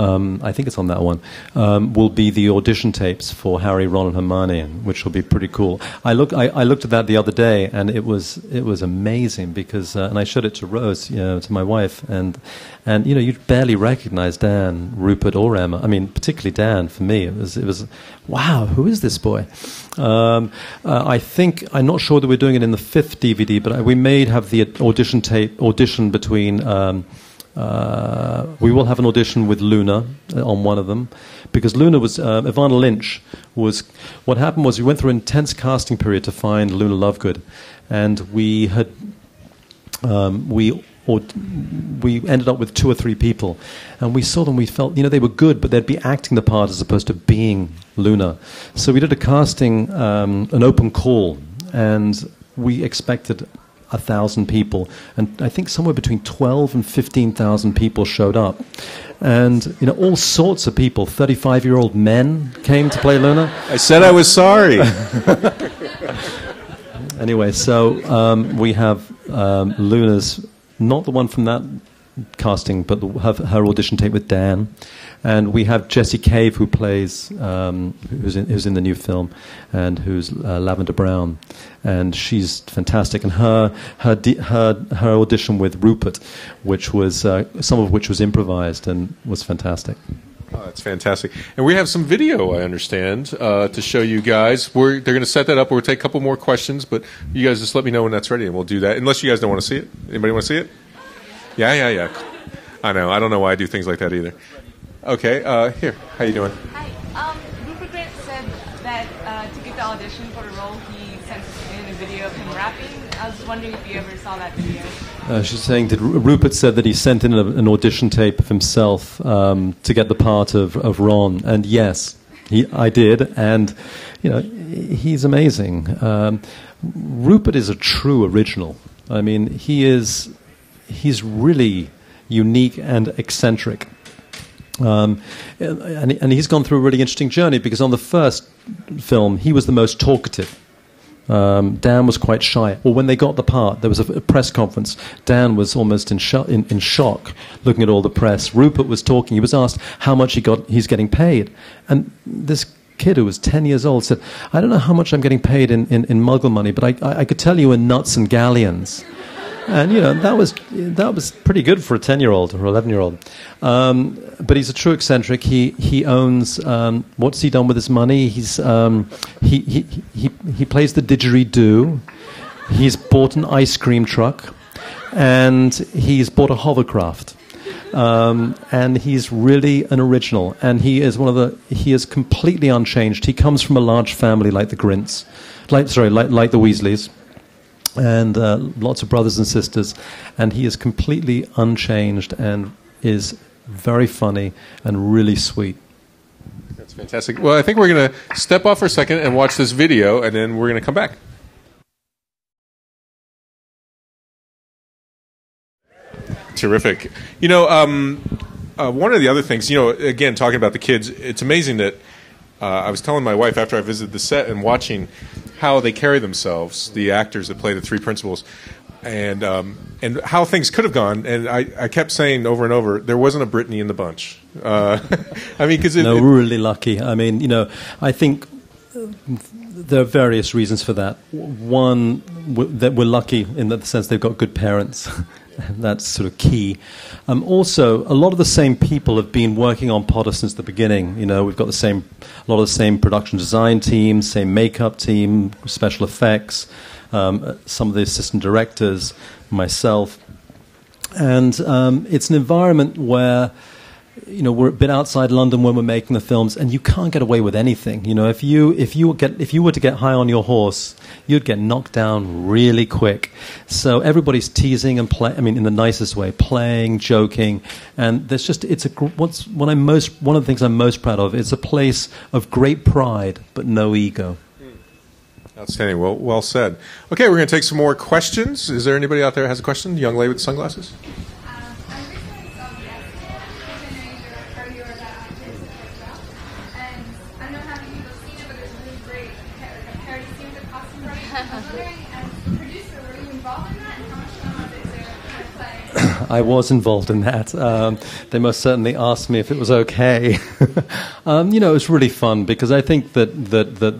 Um, I think it's on that one. Um, will be the audition tapes for Harry, Ron, and Hermione, which will be pretty cool. I look, I, I looked at that the other day, and it was it was amazing because, uh, and I showed it to Rose, you know, to my wife, and and you know, you barely recognize Dan, Rupert, or Emma. I mean, particularly Dan. For me, it was it was, wow, who is this boy? Um, uh, I think I'm not sure that we're doing it in the fifth DVD, but I- we may have the audition tape audition between. Um, uh, we will have an audition with Luna uh, on one of them because Luna was uh, Evanna Lynch was what happened was we went through an intense casting period to find Luna Lovegood, and we had um, we or we ended up with two or three people, and we saw them. We felt you know they were good, but they'd be acting the part as opposed to being Luna. So we did a casting, um, an open call, and we expected a thousand people, and I think somewhere between twelve and fifteen thousand people showed up, and you know all sorts of people. Thirty-five-year-old men came to play Luna. I said I was sorry. Anyway, so um, we have um, Luna's, not the one from that casting, but the, her, her audition tape with Dan. And we have Jessie Cave, who plays, um, who's, in, who's in the new film, and who's uh, Lavender Brown. And she's fantastic. And her, her, her, her audition with Rupert, which was, uh, some of which was improvised and was fantastic. Oh, that's fantastic. And we have some video, I understand, uh, to show you guys. We're, they're going to set that up. We'll take a couple more questions, but you guys just let me know when that's ready, and we'll do that. Unless you guys don't want to see it. Anybody want to see it? Yeah, yeah, yeah. I know. I don't know why I do things like that either. Okay, uh, here. How you doing? Hi. Um, Rupert Grint said that uh, to get the audition for the role, he sent in a video of him rapping. I was wondering if you ever saw that video. Uh, she's saying that Ru- Rupert said that he sent in a, an audition tape of himself um, to get the part of, of Ron, and yes, he, I did, and you know he's amazing. Um, Rupert is a true original. I mean, he is he's really unique and eccentric. Um, and, and he's gone through a really interesting journey because on the first film, he was the most talkative. Um, Dan was quite shy. Well, when they got the part, there was a, a press conference. Dan was almost in, sho- in, in shock, looking at all the press. Rupert was talking. He was asked how much he got. He's getting paid, and this kid who was ten years old said, "I don't know how much I'm getting paid in, in, in Muggle money, but I, I, I could tell you in Knuts and galleons." And you know that was that was pretty good for a ten year old or eleven year old. Um, but he's a true eccentric. He he owns. Um, what's he done with his money? He's um, he, he he he plays the didgeridoo. He's bought an ice cream truck, and he's bought a hovercraft. Um, and he's really an original, and he is one of the. He is completely unchanged. He comes from a large family like the Grints, like sorry, like, like the Weasleys, and uh, lots of brothers and sisters, and he is completely unchanged and is very funny and really sweet. That's fantastic. Well, I think we're going to step off for a second and watch this video, and then we're going to come back. Terrific. You know, um, uh, one of the other things, you know, again, talking about the kids, it's amazing that uh, I was telling my wife after I visited the set and watching how they carry themselves, the actors that play the three principals, and um, and how things could have gone. And I, I kept saying over and over, there wasn't a Brittany in the bunch. Uh, I mean, because no, we're really lucky. I mean, you know, I think there are various reasons for that. One, w- that we're lucky in the sense they've got good parents. That's sort of key. Um, also, a lot of the same people have been working on Potter since the beginning. You know, we've got the same, a lot of the same production design team, same makeup team, special effects, um, some of the assistant directors, myself, and um, it's an environment where you know we're a bit outside London when we're making the films, and you can't get away with anything. You know, if you if you get if you were to get high on your horse, you'd get knocked down really quick. So everybody's teasing and play. I mean, in the nicest way, playing, joking, and there's just it's a what's what I'm most one of the things I'm most proud of. It's a place of great pride but no ego. Hmm. Outstanding. Well, well said. Okay, we're going to take some more questions. Is there anybody out there has a question? Young lady with sunglasses. I was involved in that. Um, they most certainly asked me if it was okay. um, you know, it was really fun because I think that that that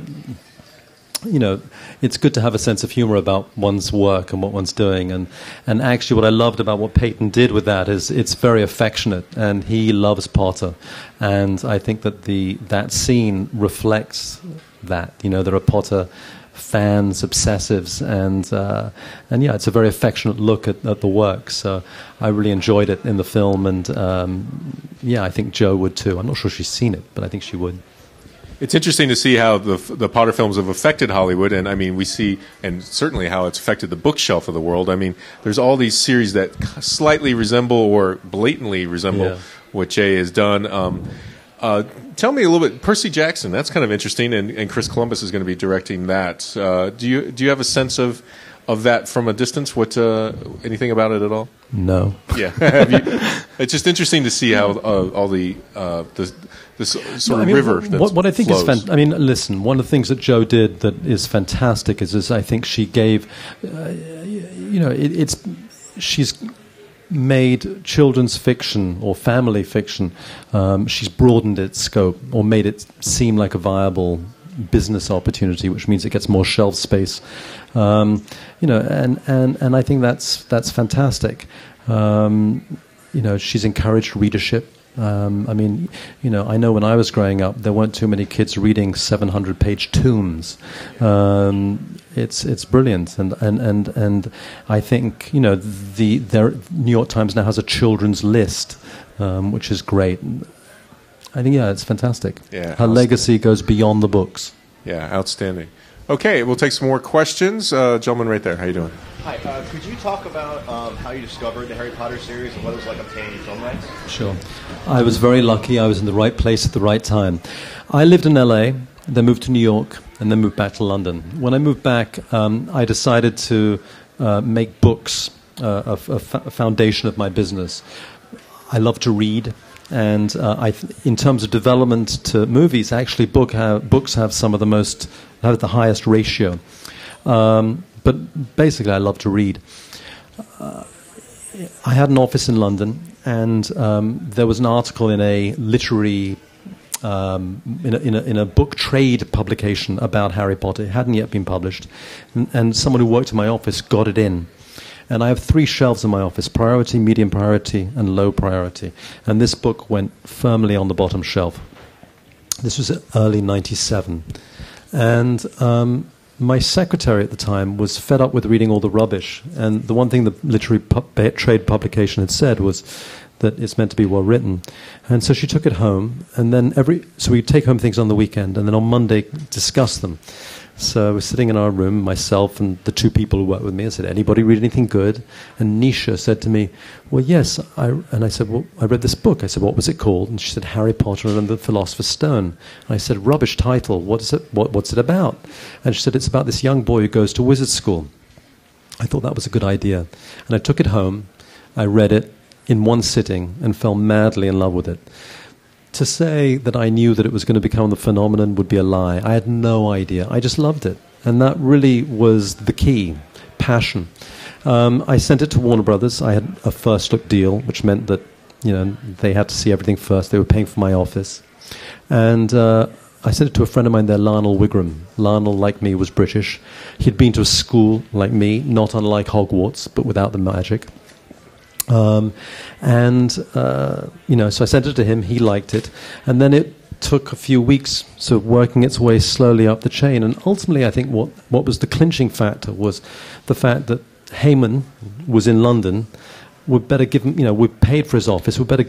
you know, it's good to have a sense of humor about one's work and what one's doing. And, and actually, what I loved about what Peyton did with that is it's very affectionate, and he loves Potter. And I think that the, that scene reflects that. You know, there are Potter fans, obsessives, and, uh, and yeah, it's a very affectionate look at, at the work. So I really enjoyed it in the film, and um, yeah, I think Jo would too. I'm not sure she's seen it, but I think she would. It's interesting to see how the the Potter films have affected Hollywood, and I mean, we see, and certainly how it's affected the bookshelf of the world. I mean, there's all these series that slightly resemble or blatantly resemble Yeah. what Jay has done. Um, uh, tell me a little bit, Percy Jackson. That's kind of interesting, and, and Chris Columbus is going to be directing that. Uh, do you do you have a sense of of that from a distance? What uh, anything about it at all? No. Yeah, Have you- it's just interesting to see how uh, all the uh, the this sort I of mean, river. What, what I think flows. is fan- I mean, listen. One of the things that Jo did that is fantastic is, is I think she gave, uh, you know, it, it's she's made children's fiction or family fiction. Um, she's broadened its scope or made it seem like a viable business opportunity, which means it gets more shelf space. Um, you know, and, and, and I think that's that's fantastic. Um, you know, she's encouraged readership. Um, I mean, you know, I know when I was growing up, there weren't too many kids reading 700-page tomes. Um, it's it's brilliant, and, and, and, and I think you know the New York Times now has a children's list, um, which is great. I think yeah, it's fantastic. Yeah, her legacy goes beyond the books. Yeah, outstanding. Okay, we'll take some more questions. Uh, gentleman right there, how you doing? Hi, uh, could you talk about um, how you discovered the Harry Potter series and what it was like obtaining film rights? Sure. I was very lucky. I was in the right place at the right time. I lived in LA, then moved to New York, and then moved back to London. When I moved back, um, I decided to uh, make books uh, a, f- a f- a foundation of my business. I love to read. And uh, I, th- in terms of development to movies, actually, book have, books have some of the most, have the highest ratio. Um, but basically, I love to read. Uh, I had an office in London, and um, there was an article in a literary, um, in, a, in, a, in a book trade publication about Harry Potter. It hadn't yet been published, and, and someone who worked in my office got it in. And I have three shelves in my office priority, medium priority, and low priority. And this book went firmly on the bottom shelf. This was early 97. And um, my secretary at the time was fed up with reading all the rubbish, and the one thing the literary pu- trade publication had said was that it's meant to be well written. And so she took it home, and then every so we take home things on the weekend, and then on Monday discuss them. So we're sitting in our room, myself and the two people who work with me. I said, "Anybody read anything good?" And Nisha said to me, "Well, yes." I, and I said, "Well, I read this book." I said, "What was it called?" And she said, "Harry Potter and the Philosopher's Stone." And I said, "Rubbish title. What is it? What, what's it about?" And she said, "It's about this young boy who goes to wizard school." I thought that was a good idea, and I took it home. I read it in one sitting and fell madly in love with it. To say that I knew that it was going to become the phenomenon would be a lie. I had no idea. I just loved it. And that really was the key passion. Um, I sent it to Warner Brothers. I had a first look deal, which meant that you know they had to see everything first. They were paying for my office, and uh, I sent it to a friend of mine there, Lionel Wigram. Lionel, like me, was British. He'd been to a school like me, not unlike Hogwarts, but without the magic. Um, and, uh, you know, so I sent it to him, he liked it. And then it took a few weeks, sort of working its way slowly up the chain. And ultimately, I think what, what was the clinching factor was the fact that Heyman was in London. We'd better give him, you know, we paid for his office, We'd better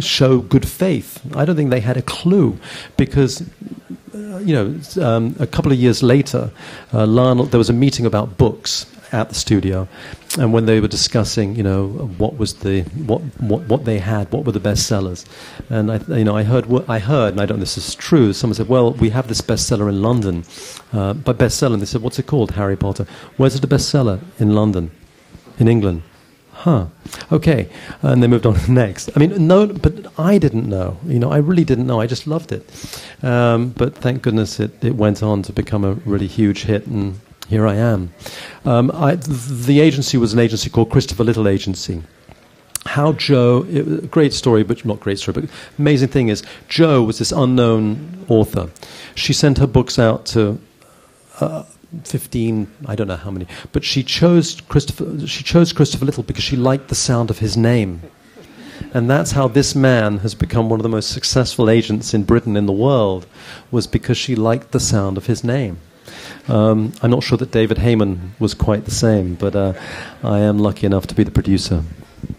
show good faith. I don't think they had a clue because, uh, you know, um, a couple of years later, uh, Lionel, there was a meeting about books at the studio, and when they were discussing, you know, what was the what what, what they had, what were the bestsellers, and I you know I heard I heard, and I don't know if this is true. Someone said, well, we have this bestseller in London, uh, by bestseller, they said, what's it called? Harry Potter. Where's it a bestseller in London, in England? Huh. Okay. And they moved on to the next. I mean, no, but I didn't know. You know, I really didn't know. I just loved it. Um, but thank goodness it, it went on to become a really huge hit and here I am. Um, I, the agency was an agency called Christopher Little Agency. How Jo, it, great story, but not great story, but amazing thing is, Jo was this unknown author. She sent her books out to uh, 15, I don't know how many, but she chose Christopher, she chose Christopher Little because she liked the sound of his name. And that's how this man has become one of the most successful agents in Britain in the world, was because she liked the sound of his name. Um, I'm not sure that David Heyman was quite the same, but uh, I am lucky enough to be the producer.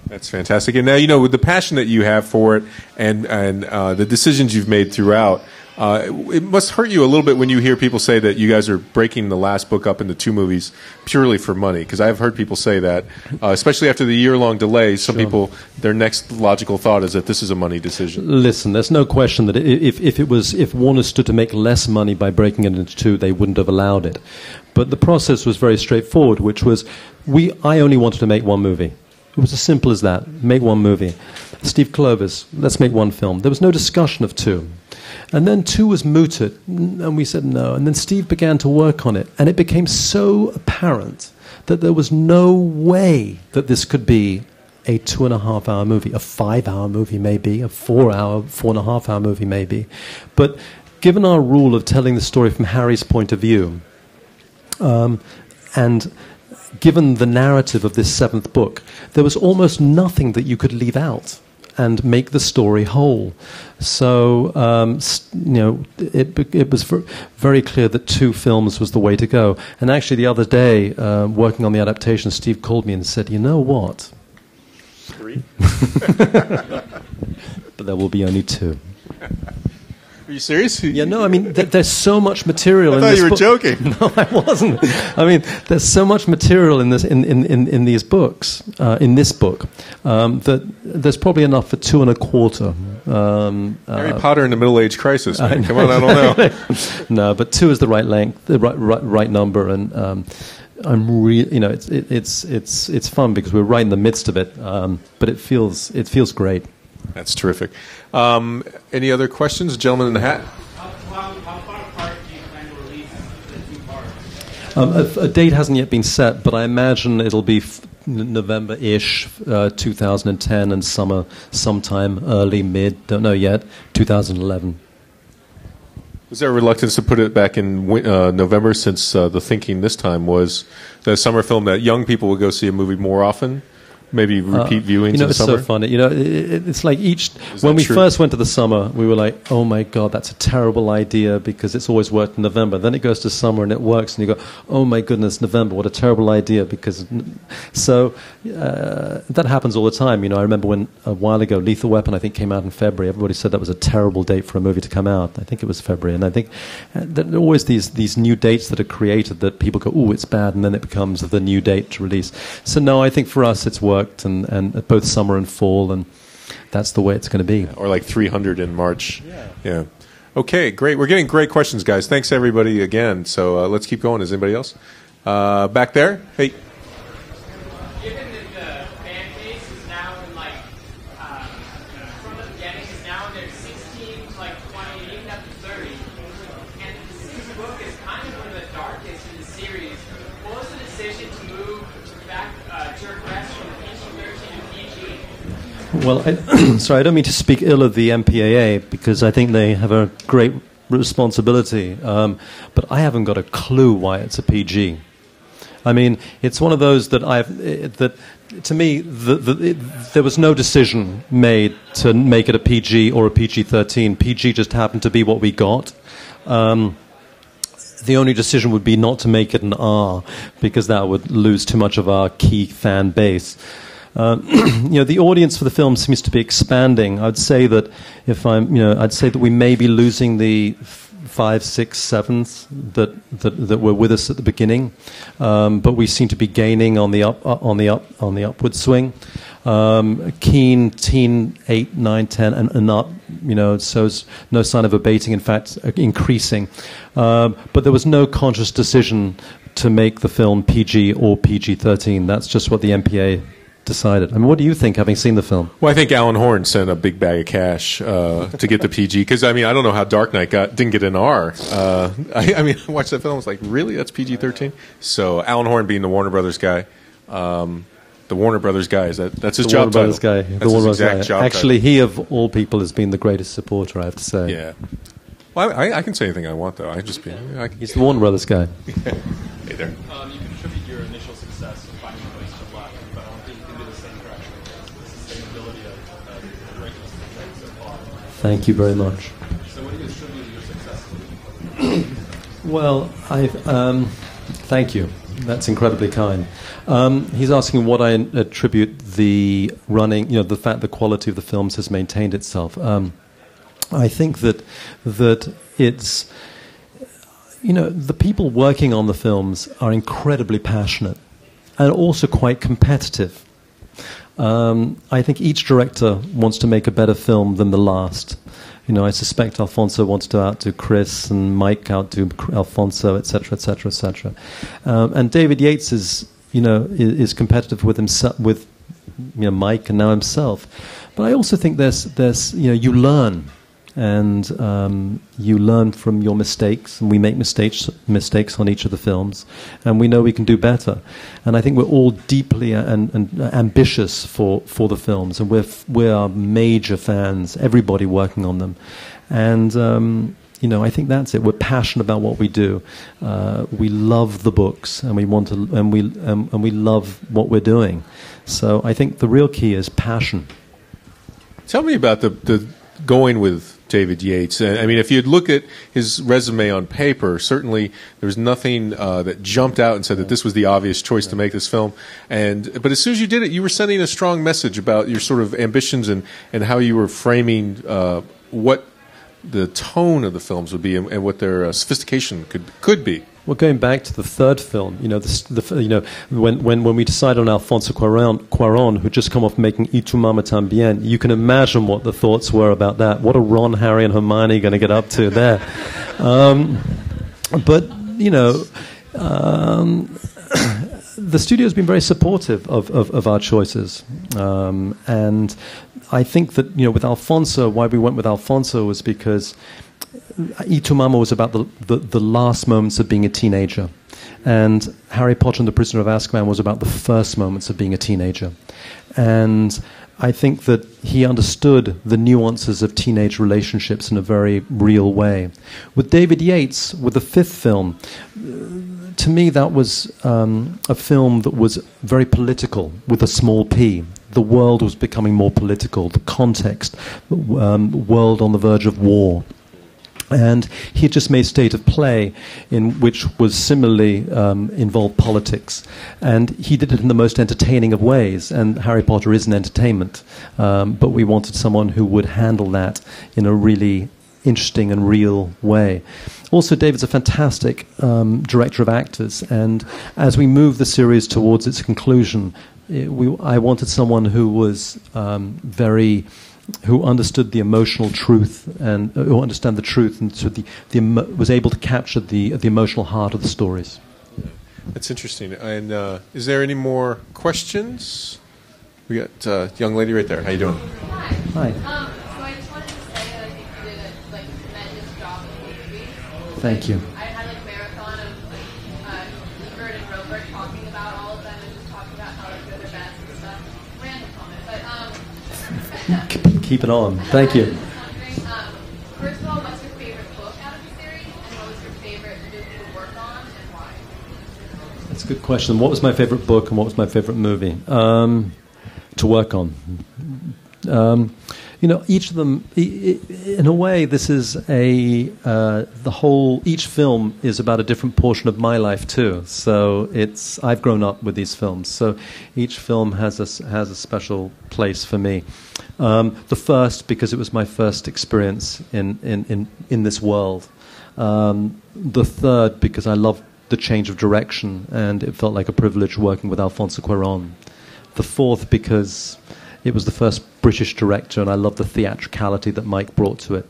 That's fantastic. And now, you know, with the passion that you have for it and, and uh, the decisions you've made throughout, uh, it must hurt you a little bit when you hear people say that you guys are breaking the last book up into two movies purely for money. Because I've heard people say that, uh, especially after the year long delay. Some sure. people, their next logical thought is that this is a money decision. Listen, there's no question that if, if it was if Warner stood to make less money by breaking it into two, they wouldn't have allowed it. But the process was very straightforward, which was we I only wanted to make one movie. It was as simple as that. Make one movie. Steve Kloves, let's make one film. There was no discussion of two. And then two was mooted, and we said no. And then Steve began to work on it, and it became so apparent that there was no way that this could be a two and a half hour movie, a five hour movie, maybe, a four hour, four and a half hour movie, maybe. But given our rule of telling the story from Harry's point of view, um, and given the narrative of this seventh book, there was almost nothing that you could leave out and make the story whole. So, um, you know, it, it was very clear that two films was the way to go. And actually, the other day, uh, working on the adaptation, Steve called me and said, You know what? Three? but there will be only two. Are you serious? Yeah, no, I mean, th- there's so much material I in thought this you were book. joking. No, I wasn't. I mean, there's so much material in, this, in, in, in, in these books, uh, in this book, um, that there's probably enough for two and a quarter. Um, Harry uh, Potter in the Middle Age Crisis, man. Come on, I don't know. no, but two is the right length, the right, right, right number, and um, I'm really, you know, it's, it, it's, it's, it's fun because we're right in the midst of it, um, but it feels, it feels great. That's terrific. Um, any other questions, gentleman in the hat? How, how, how far apart do you plan to release the two parts? Um, a, a, date hasn't yet been set, but I imagine it'll be f- November-ish, uh, 2010, and summer, sometime early, mid, don't know yet, 2011. Was there a reluctance to put it back in uh, November since uh, the thinking this time was that a summer film that young people would go see a movie more often? Maybe repeat viewings Uh, You know, it's summer? so funny. You know, it, it- it's like each Is when we true? first went to the summer, we were like, "Oh my god, that's a terrible idea because it's always worked in November." Then it goes to summer and it works, and you go, "Oh my goodness, November, what a terrible idea!" Because so uh, that happens all the time. You know, I remember when a while ago, Lethal Weapon, I think, came out in February. Everybody said that was a terrible date for a movie to come out. I think it was February, and I think uh, there are always these these new dates that are created that people go, "Oh, it's bad," and then it becomes the new date to release. So no, I think for us it's worked, and and both summer and fall, and that's the way it's going to be. or like 300 in March. Yeah. Okay, great. We're getting great questions, guys. Thanks everybody again. So uh, let's keep going. Is anybody else uh, back there? Hey, Given that the fan base is now in like, uh, from the beginning is now in their 16 to like 20, even up to 30, and the sixth book is kind of one of the darkest in the series, what was the decision to move back uh, to regress from PG-13 to PG? Well, I, sorry, I don't mean to speak ill of the MPAA because I think they have a great responsibility, um, but I haven't got a clue why it's a PG. I mean, it's one of those that I've eh, that to me the, the, it, there was no decision made to make it a PG or a PG-13. PG just happened to be what we got. Um, the only decision would be not to make it an R because that would lose too much of our key fan base. Uh, you know, the audience for the film seems to be expanding. I'd say that if I'm, you know, I'd say that we may be losing the five, six, sevens that, that, that were with us at the beginning, um, but we seem to be gaining on the up, uh, on the up, on the upward swing. Um, keen, teen, eight, nine, ten, and, and up. You know, so no sign of abating. In fact, uh, increasing. Um, but there was no conscious decision to make the film PG or PG-13. That's just what the MPA decided. I mean, what do you think, having seen the film? well, I think Alan Horn sent a big bag of cash uh, to get the PG because I mean I don't know how Dark Knight got didn't get an R. Uh, I, I mean, I watched that film. I was like, really? That's PG-13. So Alan Horn being the Warner Brothers guy. Um, the Warner Brothers guy is that that's his the job Warner Brothers title. guy. That's the his Warner Brothers guy. job Actually, title. he of all people has been the greatest supporter. I have to say. Yeah. Well, I, I can say anything I want though. I just be. I, He's the Warner Brothers guy. hey there. Um, Thank you very much. So what do you attribute your success? Well, I um, thank you. That's incredibly kind. Um, he's asking what I attribute the running, you know, the fact the quality of the films has maintained itself. Um, I think that that it's, you know, the people working on the films are incredibly passionate and also quite competitive. Um, I think each director wants to make a better film than the last. You know, I suspect Alfonso wants to outdo Chris and Mike outdo Alfonso, etc., etc., etc. And David Yates is, you know, is, is competitive with himself, with you know Mike and now himself. But I also think there's, there's, you know, you learn and um, you learn from your mistakes, and we make mistakes mistakes on each of the films, and we know we can do better. And I think we're all deeply and, and ambitious for, for the films, and we're we are major fans. Everybody working on them, and. Um, you know, I think that's it. We're passionate about what we do. Uh, we love the books, and we want to, and we um, and we love what we're doing. So I think the real key is passion. Tell me about the, the going with David Yates. Uh, I mean, if you'd look at his resume on paper, certainly there was nothing uh, that jumped out and said that this was the obvious choice to make this film. And but as soon as you did it, you were sending a strong message about your sort of ambitions and, and how you were framing uh, what the tone of the films would be and, and what their uh, sophistication could could be. Well, going back to the third film, you know, the, the, you know, when, when, when we decided on Alfonso Cuarón, Cuarón, who'd just come off making Y tu mama tambien, you can imagine what the thoughts were about that. What are Ron, Harry, and Hermione going to get up to there? Um, but, you know, um, the studio's been very supportive of, of, of our choices. Um, and I think that, you know, with Alfonso, why we went with Alfonso was because Y tu mama was about the, the, the last moments of being a teenager. And Harry Potter and the Prisoner of Azkaban was about the first moments of being a teenager. And I think that he understood the nuances of teenage relationships in a very real way. With David Yates, with the fifth film, to me that was um, a film that was very political with a small p. The world was becoming more political, the context, um, world on the verge of war. And he had just made State of Play, in which was similarly um, involved politics, and he did it in the most entertaining of ways. And Harry Potter is an entertainment, um, but we wanted someone who would handle that in a really interesting and real way. Also, David's a fantastic um, director of actors, and as we move the series towards its conclusion, it, we, I wanted someone who was um, very who understood the emotional truth and uh, who understand the truth and so the, the emo- was able to capture the the emotional heart of the stories. That's interesting. And uh, is there any more questions? We got a uh, young lady right there. How you doing? Hi. Um, so I just wanted to say that I think you did a like tremendous job with the movie. Thank you. I had like a marathon of like uh, Ebert and Roeper talking about all of them and just talking about how like good or bad and stuff. Random comment, but um. Keep it on. Thank you. First of all, what's your favorite book out of the series, and what was your favorite movie to work on, and why? That's a good question. What was my favorite book and what was my favorite movie um, to work on? Um, you know, each of them, in a way, this is a uh, the whole. Each film is about a different portion of my life too. So it's I've grown up with these films. So each film has a has a special place for me. Um, the first because it was my first experience in in in, in this world. Um, the third because I loved the change of direction and it felt like a privilege working with Alfonso Cuarón. The fourth because it was the first British director and I loved the theatricality that Mike brought to it.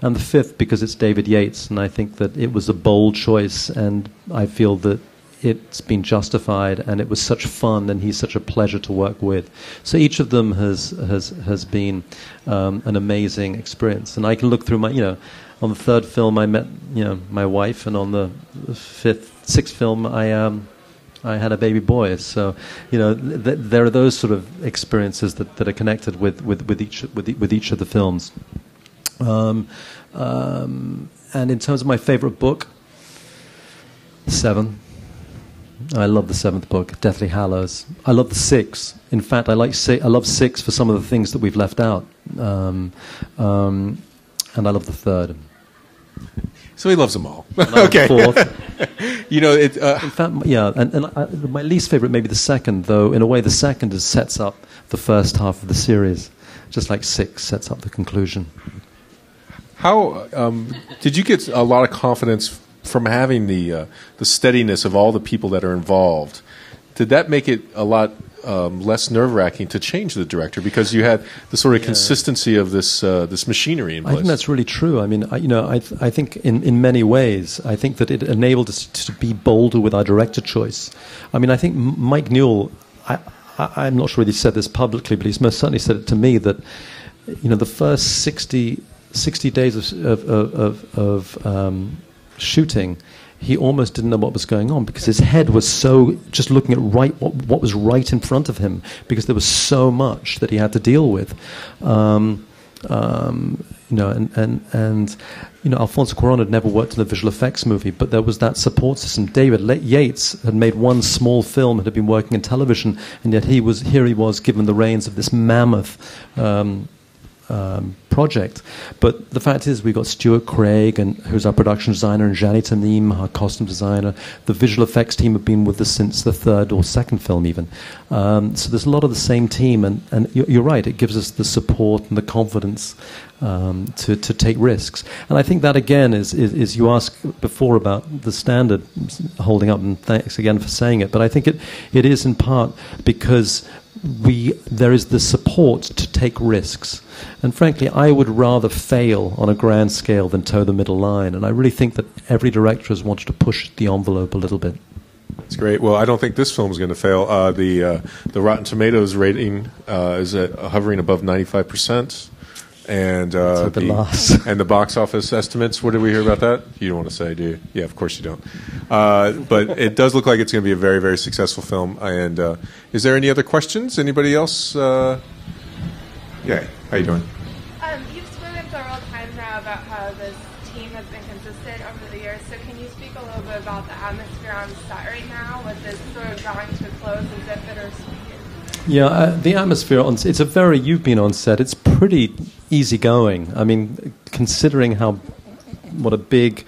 And the fifth because it's David Yates and I think that it was a bold choice and I feel that it's been justified and it was such fun and he's such a pleasure to work with. So each of them has has has been um, an amazing experience. And I can look through my you know on the third film I met you know my wife and on the fifth sixth film I um I had a baby boy. So you know th- th- there are those sort of experiences that, that are connected with, with, with each with, with each of the films. Um, um, and in terms of my favorite book, Seven. I love the seventh book, Deathly Hallows. I love the six. In fact, I like si- I love six for some of the things that we've left out, um, um, and I love the third. So he loves them all. And I the okay. fourth. you know, it, uh, in fact, yeah, and, and I, my least favorite may be the second, though. In a way, the second is, sets up the first half of the series, just like six sets up the conclusion. How um, did you get a lot of confidence from having the uh, the steadiness of all the people that are involved? Did that make it a lot um, less nerve wracking to change the director because you had the sort of consistency of this uh, this machinery in I think that's really true. I mean, I, you know, I, th- I think in, in many ways, I think that it enabled us to be bolder with our director choice. I mean, I think Mike Newell, I, I, I'm not sure whether he said this publicly, but he's most certainly said it to me that, you know, the first 60, 60 days of, of, of, of um, shooting, he almost didn't know what was going on because his head was so just looking at right what, what was right in front of him because there was so much that he had to deal with. Um, um, you know, and, and, and you know, Alfonso Cuarón had never worked in a visual effects movie, but there was that support system. David Yates had made one small film, and had been working in television, and yet he was here. He was given the reins of this mammoth um, um, project. But the fact is, we've got Stuart Craig, and who's our production designer, and Jany Temime, our costume designer. The visual effects team have been with us since the third or second film, even. Um, so there's a lot of the same team, and, and you're, you're right, it gives us the support and the confidence um, to, to take risks. And I think that, again, is, is, is you asked before about the standard holding up, and thanks again for saying it, but I think it, it is in part because we, there is the support to take risks. And frankly, I would rather fail on a grand scale than toe the middle line. And I really think that every director has wanted to push the envelope a little bit. That's great. Well, I don't think this film is going to fail. Uh, the uh, the Rotten Tomatoes rating uh, is at, hovering above ninety five percent, and uh, hope it lasts. and the box office estimates. What did we hear about that? You don't want to say, do you? Yeah, of course you don't. Uh, but it does look like it's going to be a very very successful film. And uh, is there any other questions? Anybody else? Uh, Yeah. How you doing? Um, you've spoken several times now about how this team has been consistent over the years. So can you speak a little bit about the atmosphere on set right now with this sort of drawing to a close? Is it bittersweet? Yeah, uh, the atmosphere on it's a very you've been on set. It's pretty easygoing. I mean, considering how what a big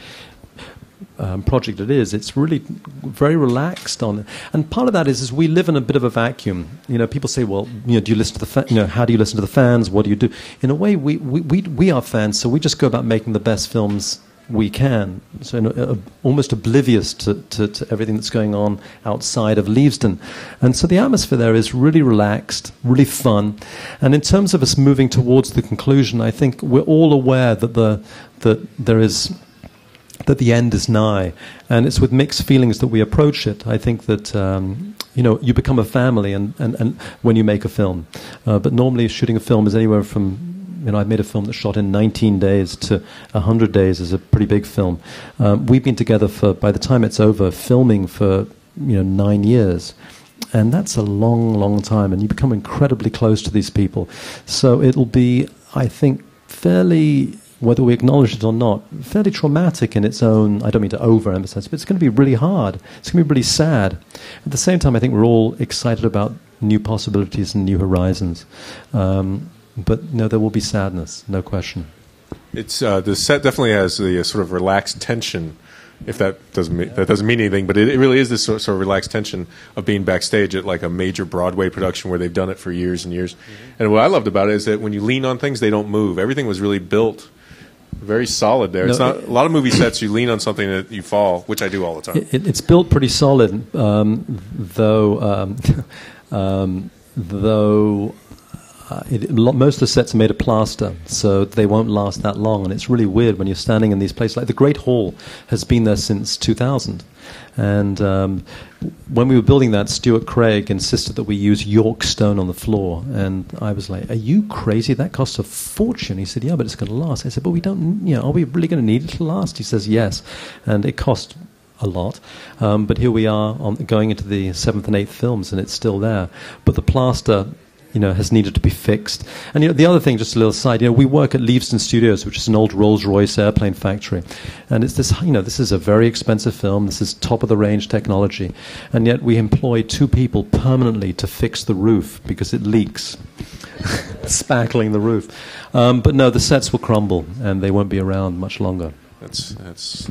um, project it is, it's really very relaxed on it. And part of that is, is we live in a bit of a vacuum. You know, people say, well, you know, do you listen to the fa- you know, how do you listen to the fans? What do you do? In a way, we we we, we are fans, so we just go about making the best films we can. So uh, almost oblivious to, to, to everything that's going on outside of Leavesden. And so the atmosphere there is really relaxed, really fun. And in terms of us moving towards the conclusion, I think we're all aware that the that there is that the end is nigh, and it's with mixed feelings that we approach it. I think that um, you know you become a family, and, and, and when you make a film, uh, but normally shooting a film is anywhere from you know, I've made a film that shot in 19 days to 100 days is a pretty big film. Um, we've been together for, by the time it's over, filming for, you know, nine years. And that's a long, long time. And you become incredibly close to these people. So it'll be, I think, fairly, whether we acknowledge it or not, fairly traumatic in its own, I don't mean to overemphasize, but it's going to be really hard. It's going to be really sad. At the same time, I think we're all excited about new possibilities and new horizons. Um, but no, there will be sadness, no question. It's uh, the set definitely has the uh, sort of relaxed tension. If that doesn't mean, that doesn't mean anything, but it, it really is this sort, sort of relaxed tension of being backstage at like a major Broadway production where they've done it for years and years. And what I loved about it is that when you lean on things, they don't move. Everything was really built very solid there. it's No, not a lot of movie sets. You lean on something that you fall, which I do all the time. It, it's built pretty solid, um, though. Um, um, though uh, most of the sets are made of plaster, so they won't last that long. And it's really weird when you're standing in these places. Like the Great Hall has been there since 2000. And um, when we were building that, Stuart Craig insisted that we use York stone on the floor. And I was like, Are you crazy? That costs a fortune. He said, Yeah, but it's going to last. I said, But we don't, you know, are we really going to need it to last? He says, Yes. And it cost a lot. Um, but here we are on, going into the seventh and eighth films, and it's still there. But the plaster. You know, has needed to be fixed. And you know, the other thing, just a little side. You know, we work at Leavesden Studios, which is an old Rolls-Royce airplane factory, and it's this. You know, this is a very expensive film. This is top-of-the-range technology, and yet we employ two people permanently to fix the roof because it leaks, spackling the roof. Um, but no, the sets will crumble, and they won't be around much longer. That's that's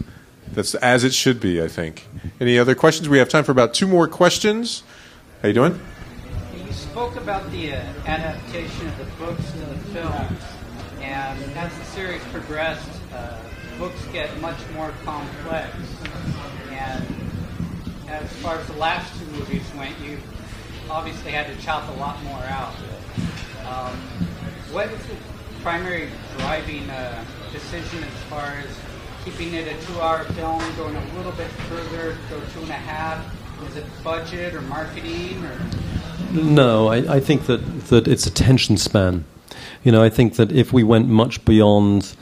that's as it should be. I think. Any other questions? We have time for about two more questions. How you doing? Spoke about the uh, adaptation of the books to the films, and as the series progressed, uh, books get much more complex. And as far as the last two movies went, you obviously had to chop a lot more out. Um, what is the primary driving uh, decision as far as keeping it a two-hour film, going a little bit further, go two and a half? Is it budget or marketing or? No, I, I think that, that it's attention span. You know, I think that if we went much beyond,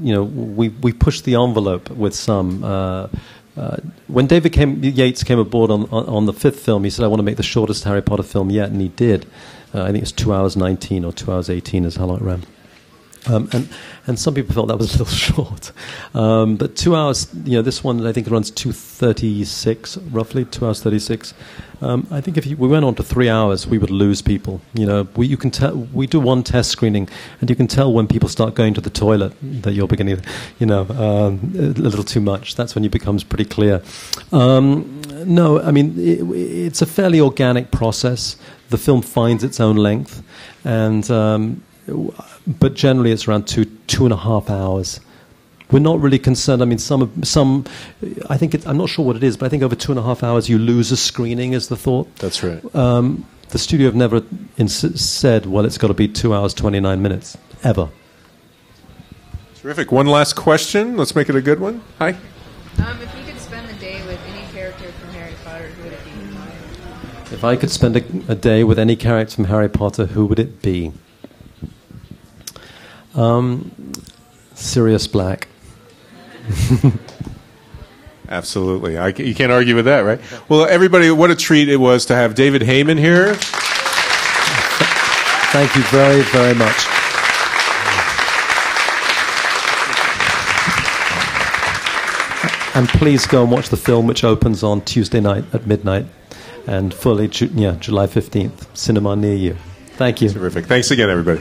you know, we, we pushed the envelope with some. Uh, uh, when David came, Yates came aboard on, on, on the fifth film, he said, I want to make the shortest Harry Potter film yet, and he did. Uh, I think it was 2 hours 19 or 2 hours 18 is how long it ran. Um, and, and some people felt that was a little short. Um, but two hours, you know, this one I think runs 236 roughly, two hours 36. Um, I think if you, we went on to three hours, we would lose people. You know, we, you can tell, we do one test screening, and you can tell when people start going to the toilet that you're beginning, you know, um, a little too much. That's when it becomes pretty clear. Um, no, I mean, it, it's a fairly organic process. The film finds its own length, and um, but generally it's around two two and a half hours. We're not really concerned. I mean, some some. I think it, I'm not sure what it is, but I think over two and a half hours you lose a screening. Is the thought? That's right. Um, the studio have never ins- said, "Well, it's got to be two hours twenty nine minutes." Ever. Terrific. One last question. Let's make it a good one. Hi. Um, if you could spend the day with any character from Harry Potter, who would it be? If I could spend a, a day with any character from Harry Potter, who would it be? Um, Sirius Black. Absolutely. I, you can't argue with that, right? Well, everybody, what a treat it was to have David Heyman here. Thank you very, very much. And please go and watch the film, which opens on Tuesday night at midnight and fully, yeah, July 15th, cinema near you. Thank you. Terrific. Thanks again, everybody.